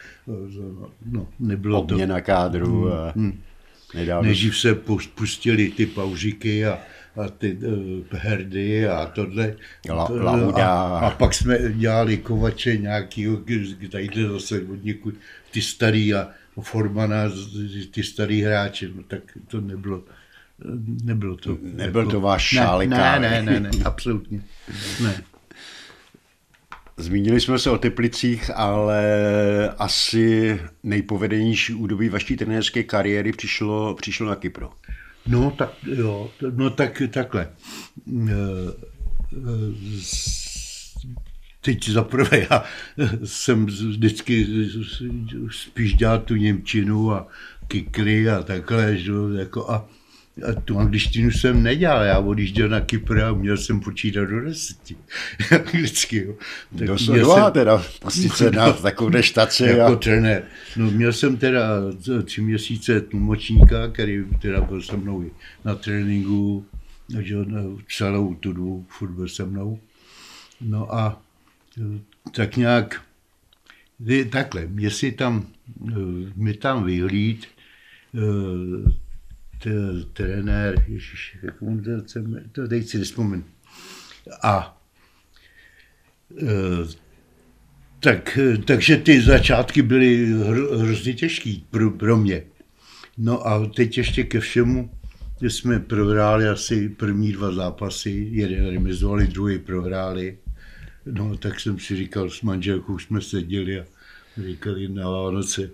no, nebylo Obměna to... kádru hmm, a hmm. Nejdřív se pustili ty paužiky a, a ty uh, herdy a tohle. La, lauda. A, a, pak jsme dělali kovače nějakýho, tady zase od někud, ty starý a Formana, ty starý hráči, no tak to nebylo, nebylo to. Nebyl jako, to váš šálek ne, ne, ne, ne, ne, absolutně. Ne. Zmínili jsme se o Teplicích, ale asi nejpovedenější údobí vaší trenérské kariéry přišlo, přišlo na Kypro. No tak jo, no tak takhle. Eh, eh, teď zaprvé já jsem vždycky spíš dělal tu Němčinu a kikry a takhle, že, jako a a tu angličtinu jsem nedělal, já odjížděl na Kypr a měl jsem počítat do deseti. Anglicky, jo. Tak Doslova jsem, teda, prostě se na takovou štaci. Jako a... trenér. No měl jsem teda tři měsíce tlumočníka, který teda byl se mnou na tréninku, že celou tu dobu furt byl se mnou. No a tak nějak, takhle, jestli tam, mi tam vyhlíd, trenér, ježiš, jak on to, to teď si nespomenu. A e, tak, takže ty začátky byly hrozně těžký pro, pro mě. No a teď ještě ke všemu, jsme prohráli asi první dva zápasy, jeden remizovali, druhý prohráli. No, tak jsem si říkal, s manželkou jsme seděli a říkali na Vánoce,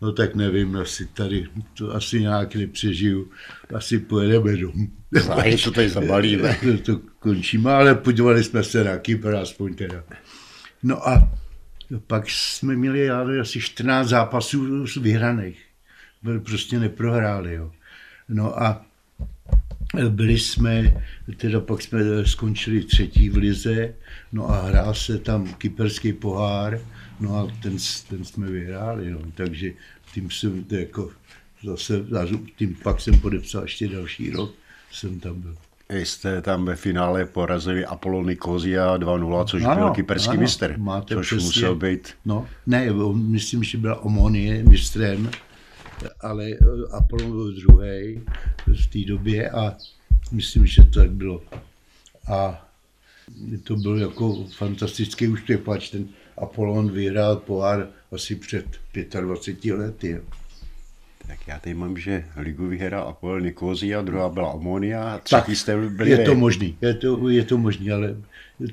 no tak nevím, asi tady, to asi nějak nepřežiju, asi pojedeme domů. Záhy to tady zabalíme. to, to končíme, ale podívali jsme se na Kypr aspoň teda. No a pak jsme měli já asi 14 zápasů vyhraných. Byl prostě neprohráli. Jo. No a byli jsme, teda pak jsme skončili třetí v lize, no a hrál se tam kyperský pohár, no a ten, ten jsme vyhráli, no. takže tím jsem to jako zase, tím pak jsem podepsal ještě další rok, jsem tam byl. Jste tam ve finále porazili Apollo Nikozia 2-0, což ano, byl kyperský ano, mistr, máte což přesně, musel být. No, ne, myslím, že byla Omonie mistrem, ale eh, Apollo byl druhý v té době a myslím, že to tak bylo. A to byl jako fantastický úspěch, pač ten Apollon vyhrál pohár asi před 25 lety. Tak já tady mám, že ligu vyhrál Apollo Nikozia, druhá byla Amonia, třetí jste byli... Je to možný, je to, je to možný, ale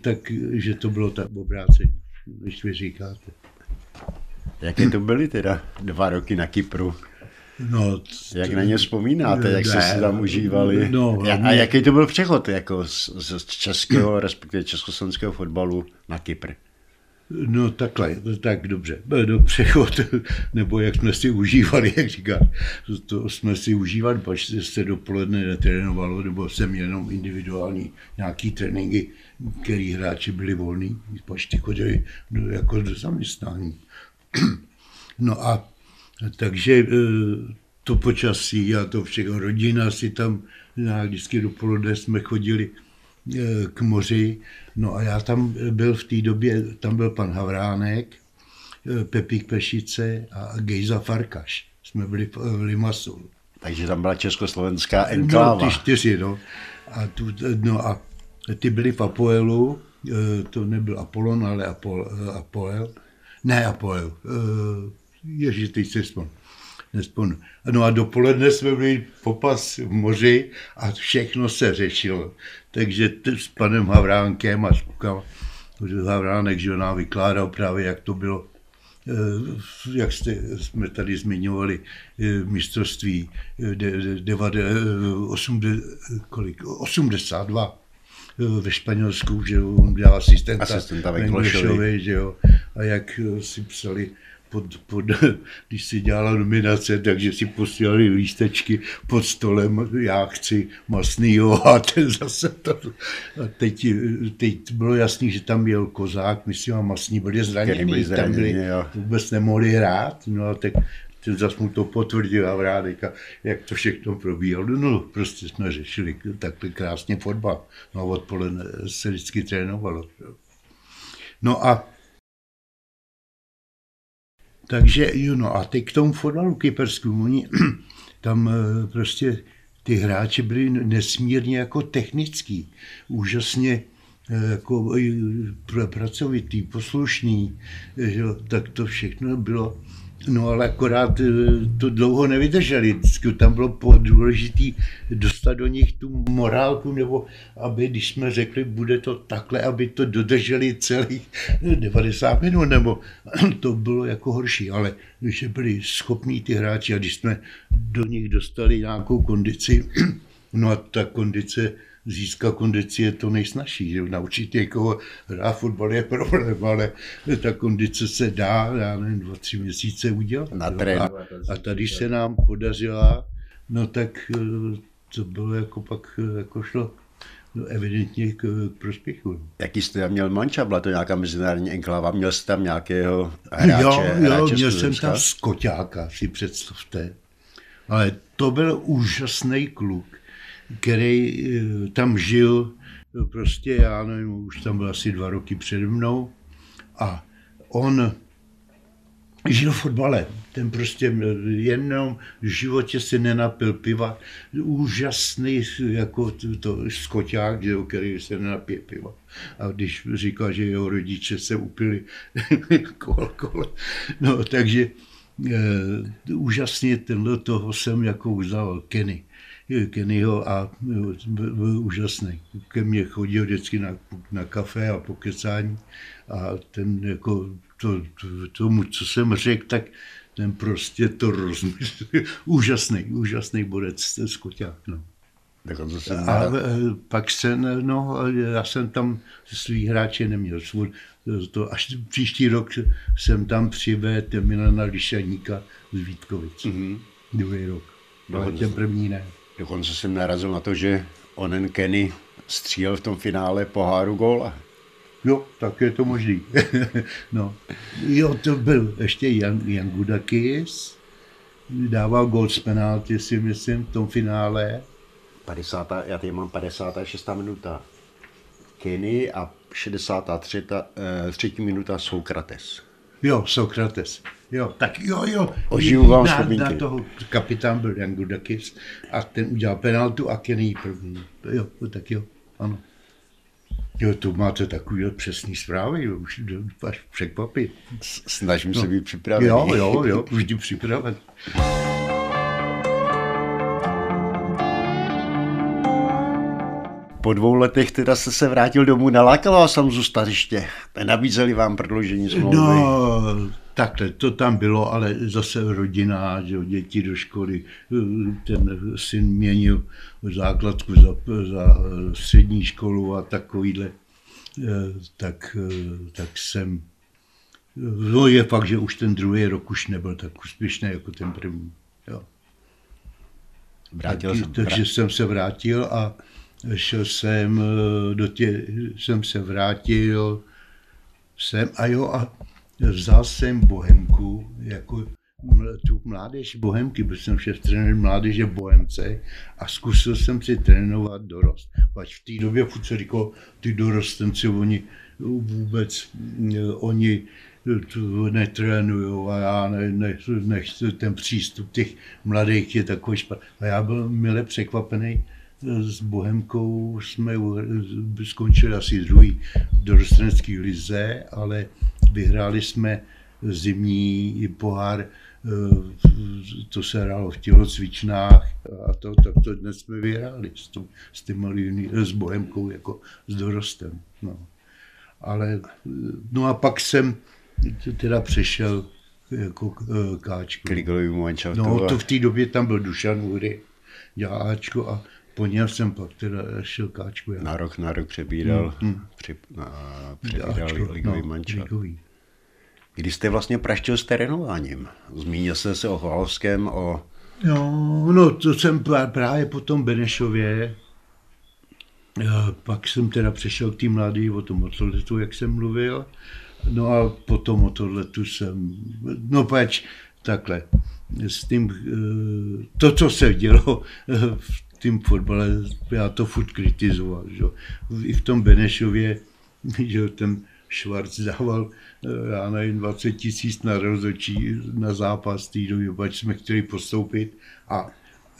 tak, že to bylo tak obráceně, když vy říkáte. Jaké to byly teda dva roky na Kypru? No, jak na ně vzpomínáte, jak jste si tam užívali? No, a, a jaký to byl přechod jako z, z českého, respektive československého fotbalu na Kypr? No takhle, tak dobře, do přechod, nebo jak jsme si užívali, jak říká, to jsme si užívali, pač se dopoledne netrénovalo, nebo jsem jenom individuální nějaký tréninky, který hráči byli volní, pač ty chodili do, jako do zaměstnání. No a takže e, to počasí a to všechno, rodina si tam, vždycky dopoledne jsme chodili k moři, no a já tam byl v té době, tam byl pan Havránek, e, Pepík Pešice a Gejza Farkaš. Jsme byli v Limassolu. Takže tam byla československá enkláva. No, ty čtyři, no. A, tu, no a ty byli v Apoelu, to nebyl Apollon, ale Apol, Apoel. Ne Apoel, Ježíš, teď se vzpomínám. Nespomínám. No a dopoledne jsme byli popas v moři a všechno se řešilo. Takže s panem Havránkem a s klukama, Havránek, že nám vykládal právě, jak to bylo, eh, jak jste, jsme tady zmiňovali, eh, mistrovství 82 eh, ve Španělsku, že on dělal asistenta, asistenta Venglošovi, že jo, a jak si psali pod, pod, když si dělala nominace, takže si posílali lístečky pod stolem, já chci masnýho a ten zase to. A teď, teď bylo jasný, že tam byl kozák, myslím, a masní byli zraněni, byli zraněni tam byli, vůbec nemohli hrát, no a tak ten zase mu to potvrdil a vrádek a jak to všechno probíhalo. No, no prostě jsme řešili takhle krásně fotbal. No odpoledne se vždycky trénovalo. No a takže jo, no a teď k tomu fotbalu kyperskému, oni tam eh, prostě ty hráči byli nesmírně jako technický, úžasně eh, jako pracovitý, poslušný, že, tak to všechno bylo No ale akorát eh, to dlouho nevydrželi. Tam bylo důležité dostat do nich tu morálku, nebo aby, když jsme řekli, bude to takhle, aby to dodrželi celých 90 minut, nebo to bylo jako horší. Ale když byli schopní ty hráči a když jsme do nich dostali nějakou kondici, no a ta kondice získat kondici je to nejsnažší. Že? Naučit někoho hrát fotbal je problém, ale ta kondice se dá, já nevím, dva, tři měsíce udělat. Na a, a tady se nám podařila, no tak eh, to bylo jako pak, eh, jako šlo no, evidentně k, k prospěchu. Jaký jste tam měl manča? Byla to nějaká mezinárodní enklava? Měl jste tam nějakého hráče? Jo, jo hráče měl jsem tam skoťáka, si představte. Ale to byl úžasný kluk který eh, tam žil, prostě já nevím, už tam byl asi dva roky přede mnou a on žil v fotbale. Ten prostě jenom v životě si nenapil piva. Úžasný jako to, to skoťák, že, který se nenapije piva. A když říkal, že jeho rodiče se upili kol, kol. No, takže e, úžasně tenhle toho jsem jako vzal Kenny. Kennyho a byl, byl úžasný. Ke mně chodil vždycky na, na kafe a pokecání a ten jako to, to, tomu, co jsem řekl, tak ten prostě to rozmyslel. úžasný, úžasný bodec, Skoťák. No. A e, pak se, no, já jsem tam svý hráče neměl. Svůj, to, až příští rok jsem tam přivedl Milana Lišaníka z Vítkovic. Mm-hmm. Druhý rok. Ale ten první ne. Dokonce jsem narazil na to, že onen Kenny střílel v tom finále poháru góla. Jo, tak je to možný. no. Jo, to byl ještě Jan, Jan Gudakis, dával gol z penalty, si myslím, v tom finále. 50, já tady mám 56. minuta Kenny a 63. Eh, třetí minuta Sokrates. Jo, Sokrates. Jo, tak jo, jo. Oživu vám na, na toho kapitán byl Jan Gudakis a ten udělal penaltu a Kenny první. Jo, tak jo, ano. Jo, to máte takový přesný zprávy, už až překvapit. Snažím no. se být připravený. Jo, jo, jo, vždy připraven. Po dvou letech teda se se vrátil domů, nalákalo vás tam zůstariště. Nenabízeli vám prodloužení smlouvy? No, takhle, to tam bylo, ale zase rodina, že děti do školy. Ten syn měnil základku za, za střední školu a takovýhle. Tak, tak jsem No je fakt, že už ten druhý rok už nebyl tak úspěšný jako ten první. Jo. Vrátil tak, jsem, takže vrát... jsem se vrátil a šel jsem eh, do tě, jsem se vrátil jsem a jo a vzal jsem Bohemku jako tu mládež Bohemky, byl jsem šéf trenér mládeže Bohemce a zkusil jsem si trénovat dorost. Pač v té době furt se říkalo, ty dorostenci, oni vůbec, eh, oni netrénují a já ne, ne, nechci, ten přístup těch mladých je takový špatný. A já byl mile překvapený, s Bohemkou jsme skončili asi druhý v dorostenecké lize, ale vyhráli jsme zimní pohár, eh, to se hrálo v tělocvičnách a to, tak to dnes jsme vyhráli s, tom, s, tím, s Bohemkou jako s dorostem. No. Ale, no a pak jsem teda přešel jako eh, káčku. K No, to v té době tam byl Dušan Můry, děláčko a po něm jsem pak teda šel káčku. Já. Na rok, na rok přebíral, hmm, hmm. Při, na, přebíral Ačko, ligový no, mančat. Ligový. Kdy jste vlastně praštil s terénováním? Zmínil jste se o Hvalovském, o... No, no, to jsem právě po tom Benešově, pak jsem teda přešel k tým mladý o tom motoletu, jak jsem mluvil. No a potom o tohletu jsem, no pač, takhle, s tím, eh, to, co se dělo v tým fotbale, já to furt kritizoval. Že? I v tom Benešově, že ten Schwarz dával, eh, já nevím, 20 tisíc na rozhodčí na zápas té doby, pač jsme chtěli postoupit a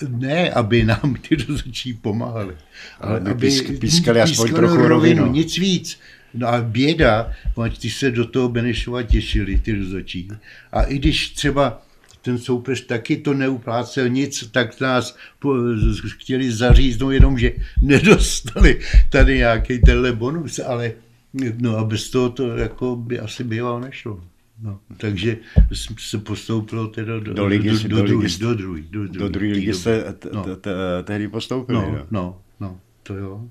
ne, aby nám ty rozhodčí pomáhali, ale, ale aby pískali, pískali aspoň trochu rovinu, rovinu. Nic víc. No a běda, ty se do toho Benešova těšili, ty rozhodčí. A i když třeba ten soupeř taky to neuplácel nic, tak nás chtěli zaříznout jenom, že nedostali tady nějaký tenhle bonus, ale no a bez toho to jako by asi býval nešlo. No, takže se postoupilo teda do, do ligy, do, do, do, druhý, do, druhý, do, druhý, do druhé ligy jste no. tehdy postoupili. No, no, no, to jo.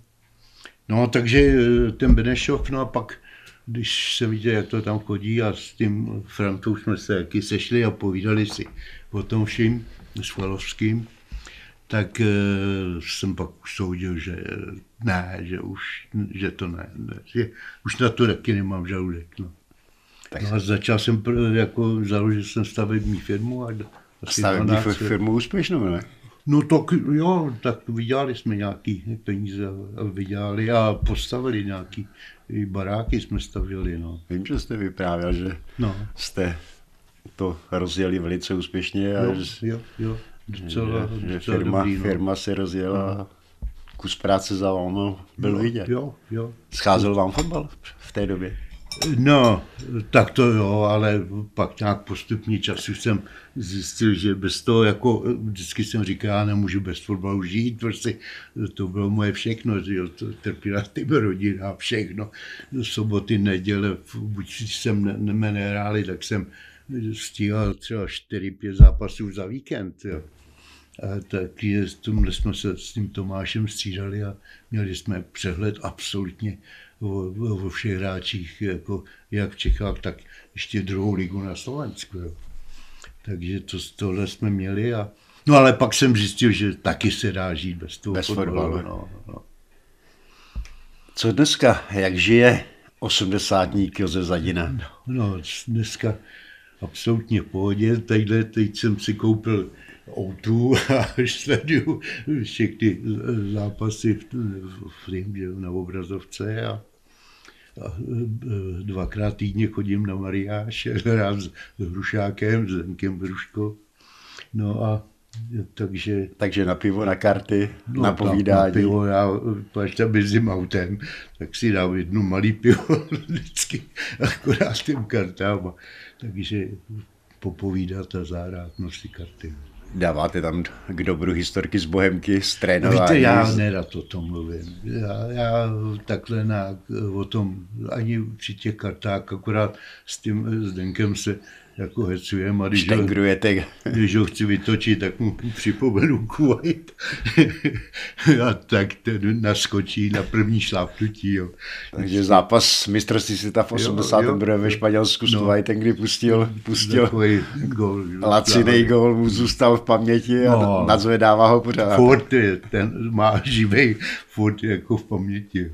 No, takže eh, ten Benešov, no a pak když se viděl, jak to tam chodí a s tím Frantou jsme se taky sešli a povídali si o tom vším s Falovským, tak uh, jsem pak soudil, že ne, že už, že to ne, ne že už na to taky nemám žaludek. No. No a začal jsem, jako založil jsem stavební firmu. A stavební firmu úspěšnou, ne? No tak jo, tak vydělali jsme nějaký peníze, vydělali a postavili nějaký i baráky jsme stavili. No. Vím, že jste vyprávěl, že no. jste to rozjeli velice úspěšně a jo, že, jo, jo. Docela, že, že firma, dobrý, no. firma se rozjela no. kus práce za vámi byl jo, vidět. Jo, jo. Scházel vám fotbal v té době? No, tak to jo, ale pak nějak postupně času jsem zjistil, že bez toho, jako vždycky jsem říkal, já nemůžu bez fotbalu žít, prostě to bylo moje všechno, že jo, to trpěla ty rodina, všechno. Soboty, neděle, buď jsem ne, nehráli, tak jsem stíhal třeba 4-5 zápasů za víkend, jo. A tak jsme se s tím Tomášem střídali a měli jsme přehled absolutně o, o všech hráčích, jako jak v Čechách, tak ještě druhou ligu na Slovensku. Jo. Takže to, tohle jsme měli a No ale pak jsem zjistil, že taky se dá žít bez toho bez fotbalu. No, no. Co dneska? Jak žije osmdesátník Josef Zadina? No, no, dneska absolutně v pohodě. Tadyhle, teď jsem si koupil outu a sleduju všechny zápasy v, v, v, na obrazovce a dvakrát týdně chodím na Mariáš, hrám s Hrušákem, s Zenkem Hruško. No a takže... Takže na pivo, na karty, no, na povídání. Na pivo, já, až tam jezdím autem, tak si dám jednu malý pivo vždycky, akorát těm kartám. Takže popovídat a zahrát nosí karty. Dáváte tam k dobru historky z Bohemky, z trénování? Víte, já nerad o tom mluvím. Já, já takhle na, o tom ani při těch kartách, akorát s tím Zdenkem se jako hecujeme. A když ho, když ho chci vytočit, tak mu připomenu Kuwait. a tak ten naskočí na první šlápnutí. Jo. Takže zápas mistrovství světa v 82. ve Španělsku s no, Kuwaitem, kdy pustil, pustil gol, lacinej gol, mu zůstal v paměti a no, nadzvedává ho pořád. Furt je, ten má živej, furt jako v paměti.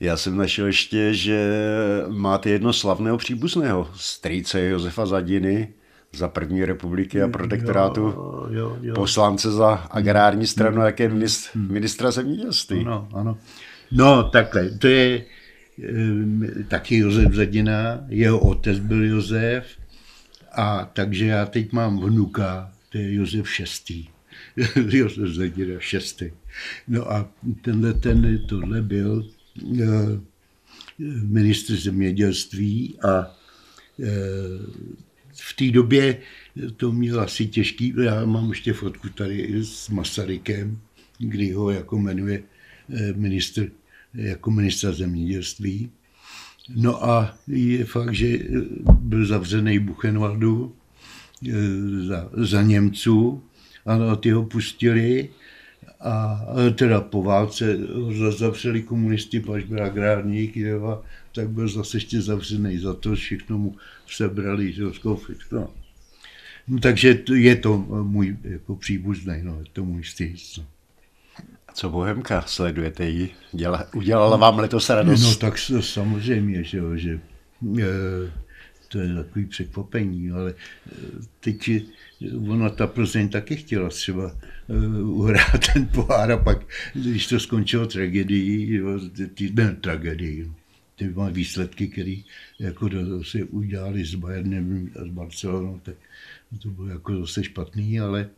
Já jsem našel ještě, že máte jedno slavného příbuzného, strýce Josefa Zadiny, za první republiky a protektorátu, jo, jo, jo. poslance za agrární stranu, jak je ministr, ministra zemědělství. Ano, ano. No takhle, to je e, taky Josef Zadina, jeho otec byl Josef, a takže já teď mám vnuka, to je Josef VI. Josef Zadina VI. No a tenhle, ten, tohle byl Eh, ministr zemědělství a eh, v té době to měl asi těžký, já mám ještě fotku tady s Masarykem, kdy ho jako jmenuje eh, ministr, jako ministra zemědělství. No a je fakt, že byl zavřený Buchenwaldu za, za Němců a ty ho pustili a teda po válce zavřeli komunisti, až byl agrárník, a tak byl zase ještě zavřený za to, všechno mu sebrali, že všechno. No, takže je to můj jako příbuzný, no, je to můj stýc. No. A co Bohemka, sledujete ji? Děla, udělala vám letos radost? No tak samozřejmě, že jo, že e, to je takový překvapení, ale e, teď ona ta Plzeň taky chtěla třeba uh, uhrát ten pohár a pak, když to skončilo tragédií, ty, ne tragédií, ty výsledky, které jako si udělali s Bayernem a s Barcelonou, tak to bylo jako zase špatný, ale,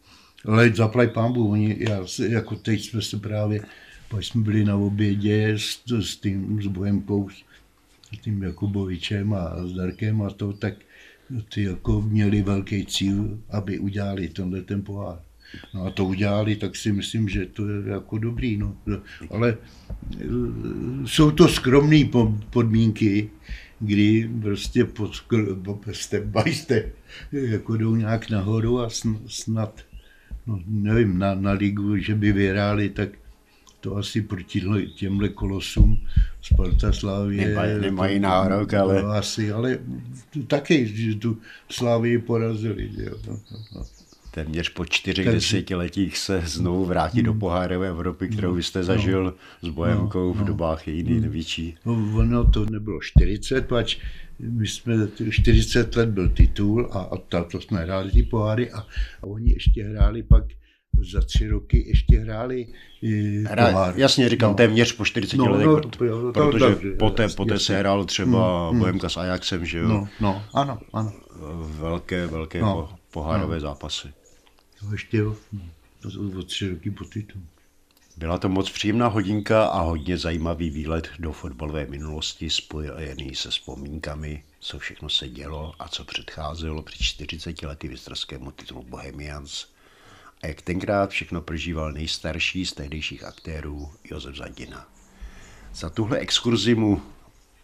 ale zaplaj pámbu, oni, já, jako teď jsme se právě, pak jsme byli na obědě s, s tím, s Bohemkou, s tím Jakubovičem a s Darkem a to, tak ty jako měli velký cíl, aby udělali tenhle ten pohár. No a to udělali, tak si myslím, že to je jako dobrý. No. Ale eh, jsou to skromné podmínky, kdy prostě pod, step by step jako jdou nějak nahoru a snad, no, nevím, na, na ligu, že by vyhráli, tak to asi proti těmhle kolosům Sparta Slávě... Nemají, nemají nárok, ale... No, asi, ale taky, že tu Slávii porazili. Jo. No, no. Téměř po čtyřech Takže... desetiletích se znovu vrátí do hmm. pohárové Evropy, kterou vy jste zažil no, s Bohemkou no, v dobách její hmm. největší. No, ono to nebylo 40, pač my jsme, 40 let byl titul a, a to jsme hráli ty poháry a, a oni ještě hráli pak za tři roky ještě hráli Hra, pohár. Jasně, říkám, no. téměř po 40 no, letech, no, no, protože dobře, poté, jasně, poté se hrál třeba hmm, Bohemka s Ajaxem, že jo? No, no, ano, ano. Velké, velké no, pohárové no. zápasy. To ještě jo, o tři roky po titul. Byla to moc příjemná hodinka a hodně zajímavý výlet do fotbalové minulosti spojený se vzpomínkami, co všechno se dělo a co předcházelo před 40 lety mistrovskému titulu Bohemians a jak tenkrát všechno prožíval nejstarší z tehdejších aktérů Josef Zadina. Za tuhle exkurzi mu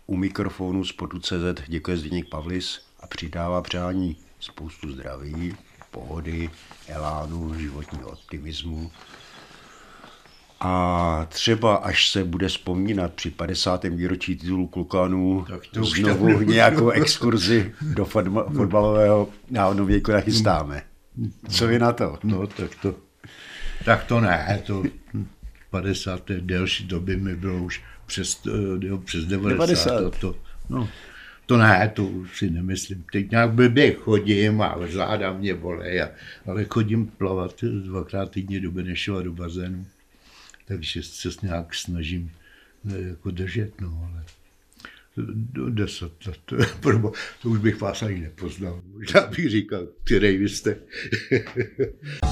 u mikrofonu z CZ děkuje Zdeněk Pavlis a přidává přání spoustu zdraví, pohody, elánu, životního optimismu. A třeba až se bude vzpomínat při 50. výročí titulu Klukanů znovu nějakou exkurzi do fotbalového náhodnou věku nachystáme. Co vy na to? No, tak to, tak to ne, to 50. delší doby mi bylo už přes, eh, jo, přes 90. 90. To, to, no, to ne, to už si nemyslím. Teď nějak blbě chodím a záda mě bolej, a, ale chodím plavat dvakrát týdně do Benešova do bazénu. Takže se nějak snažím eh, jako držet, no, ale deset let, to, to už bych vás ani nepoznal. Možná bych říkal, který vy jste.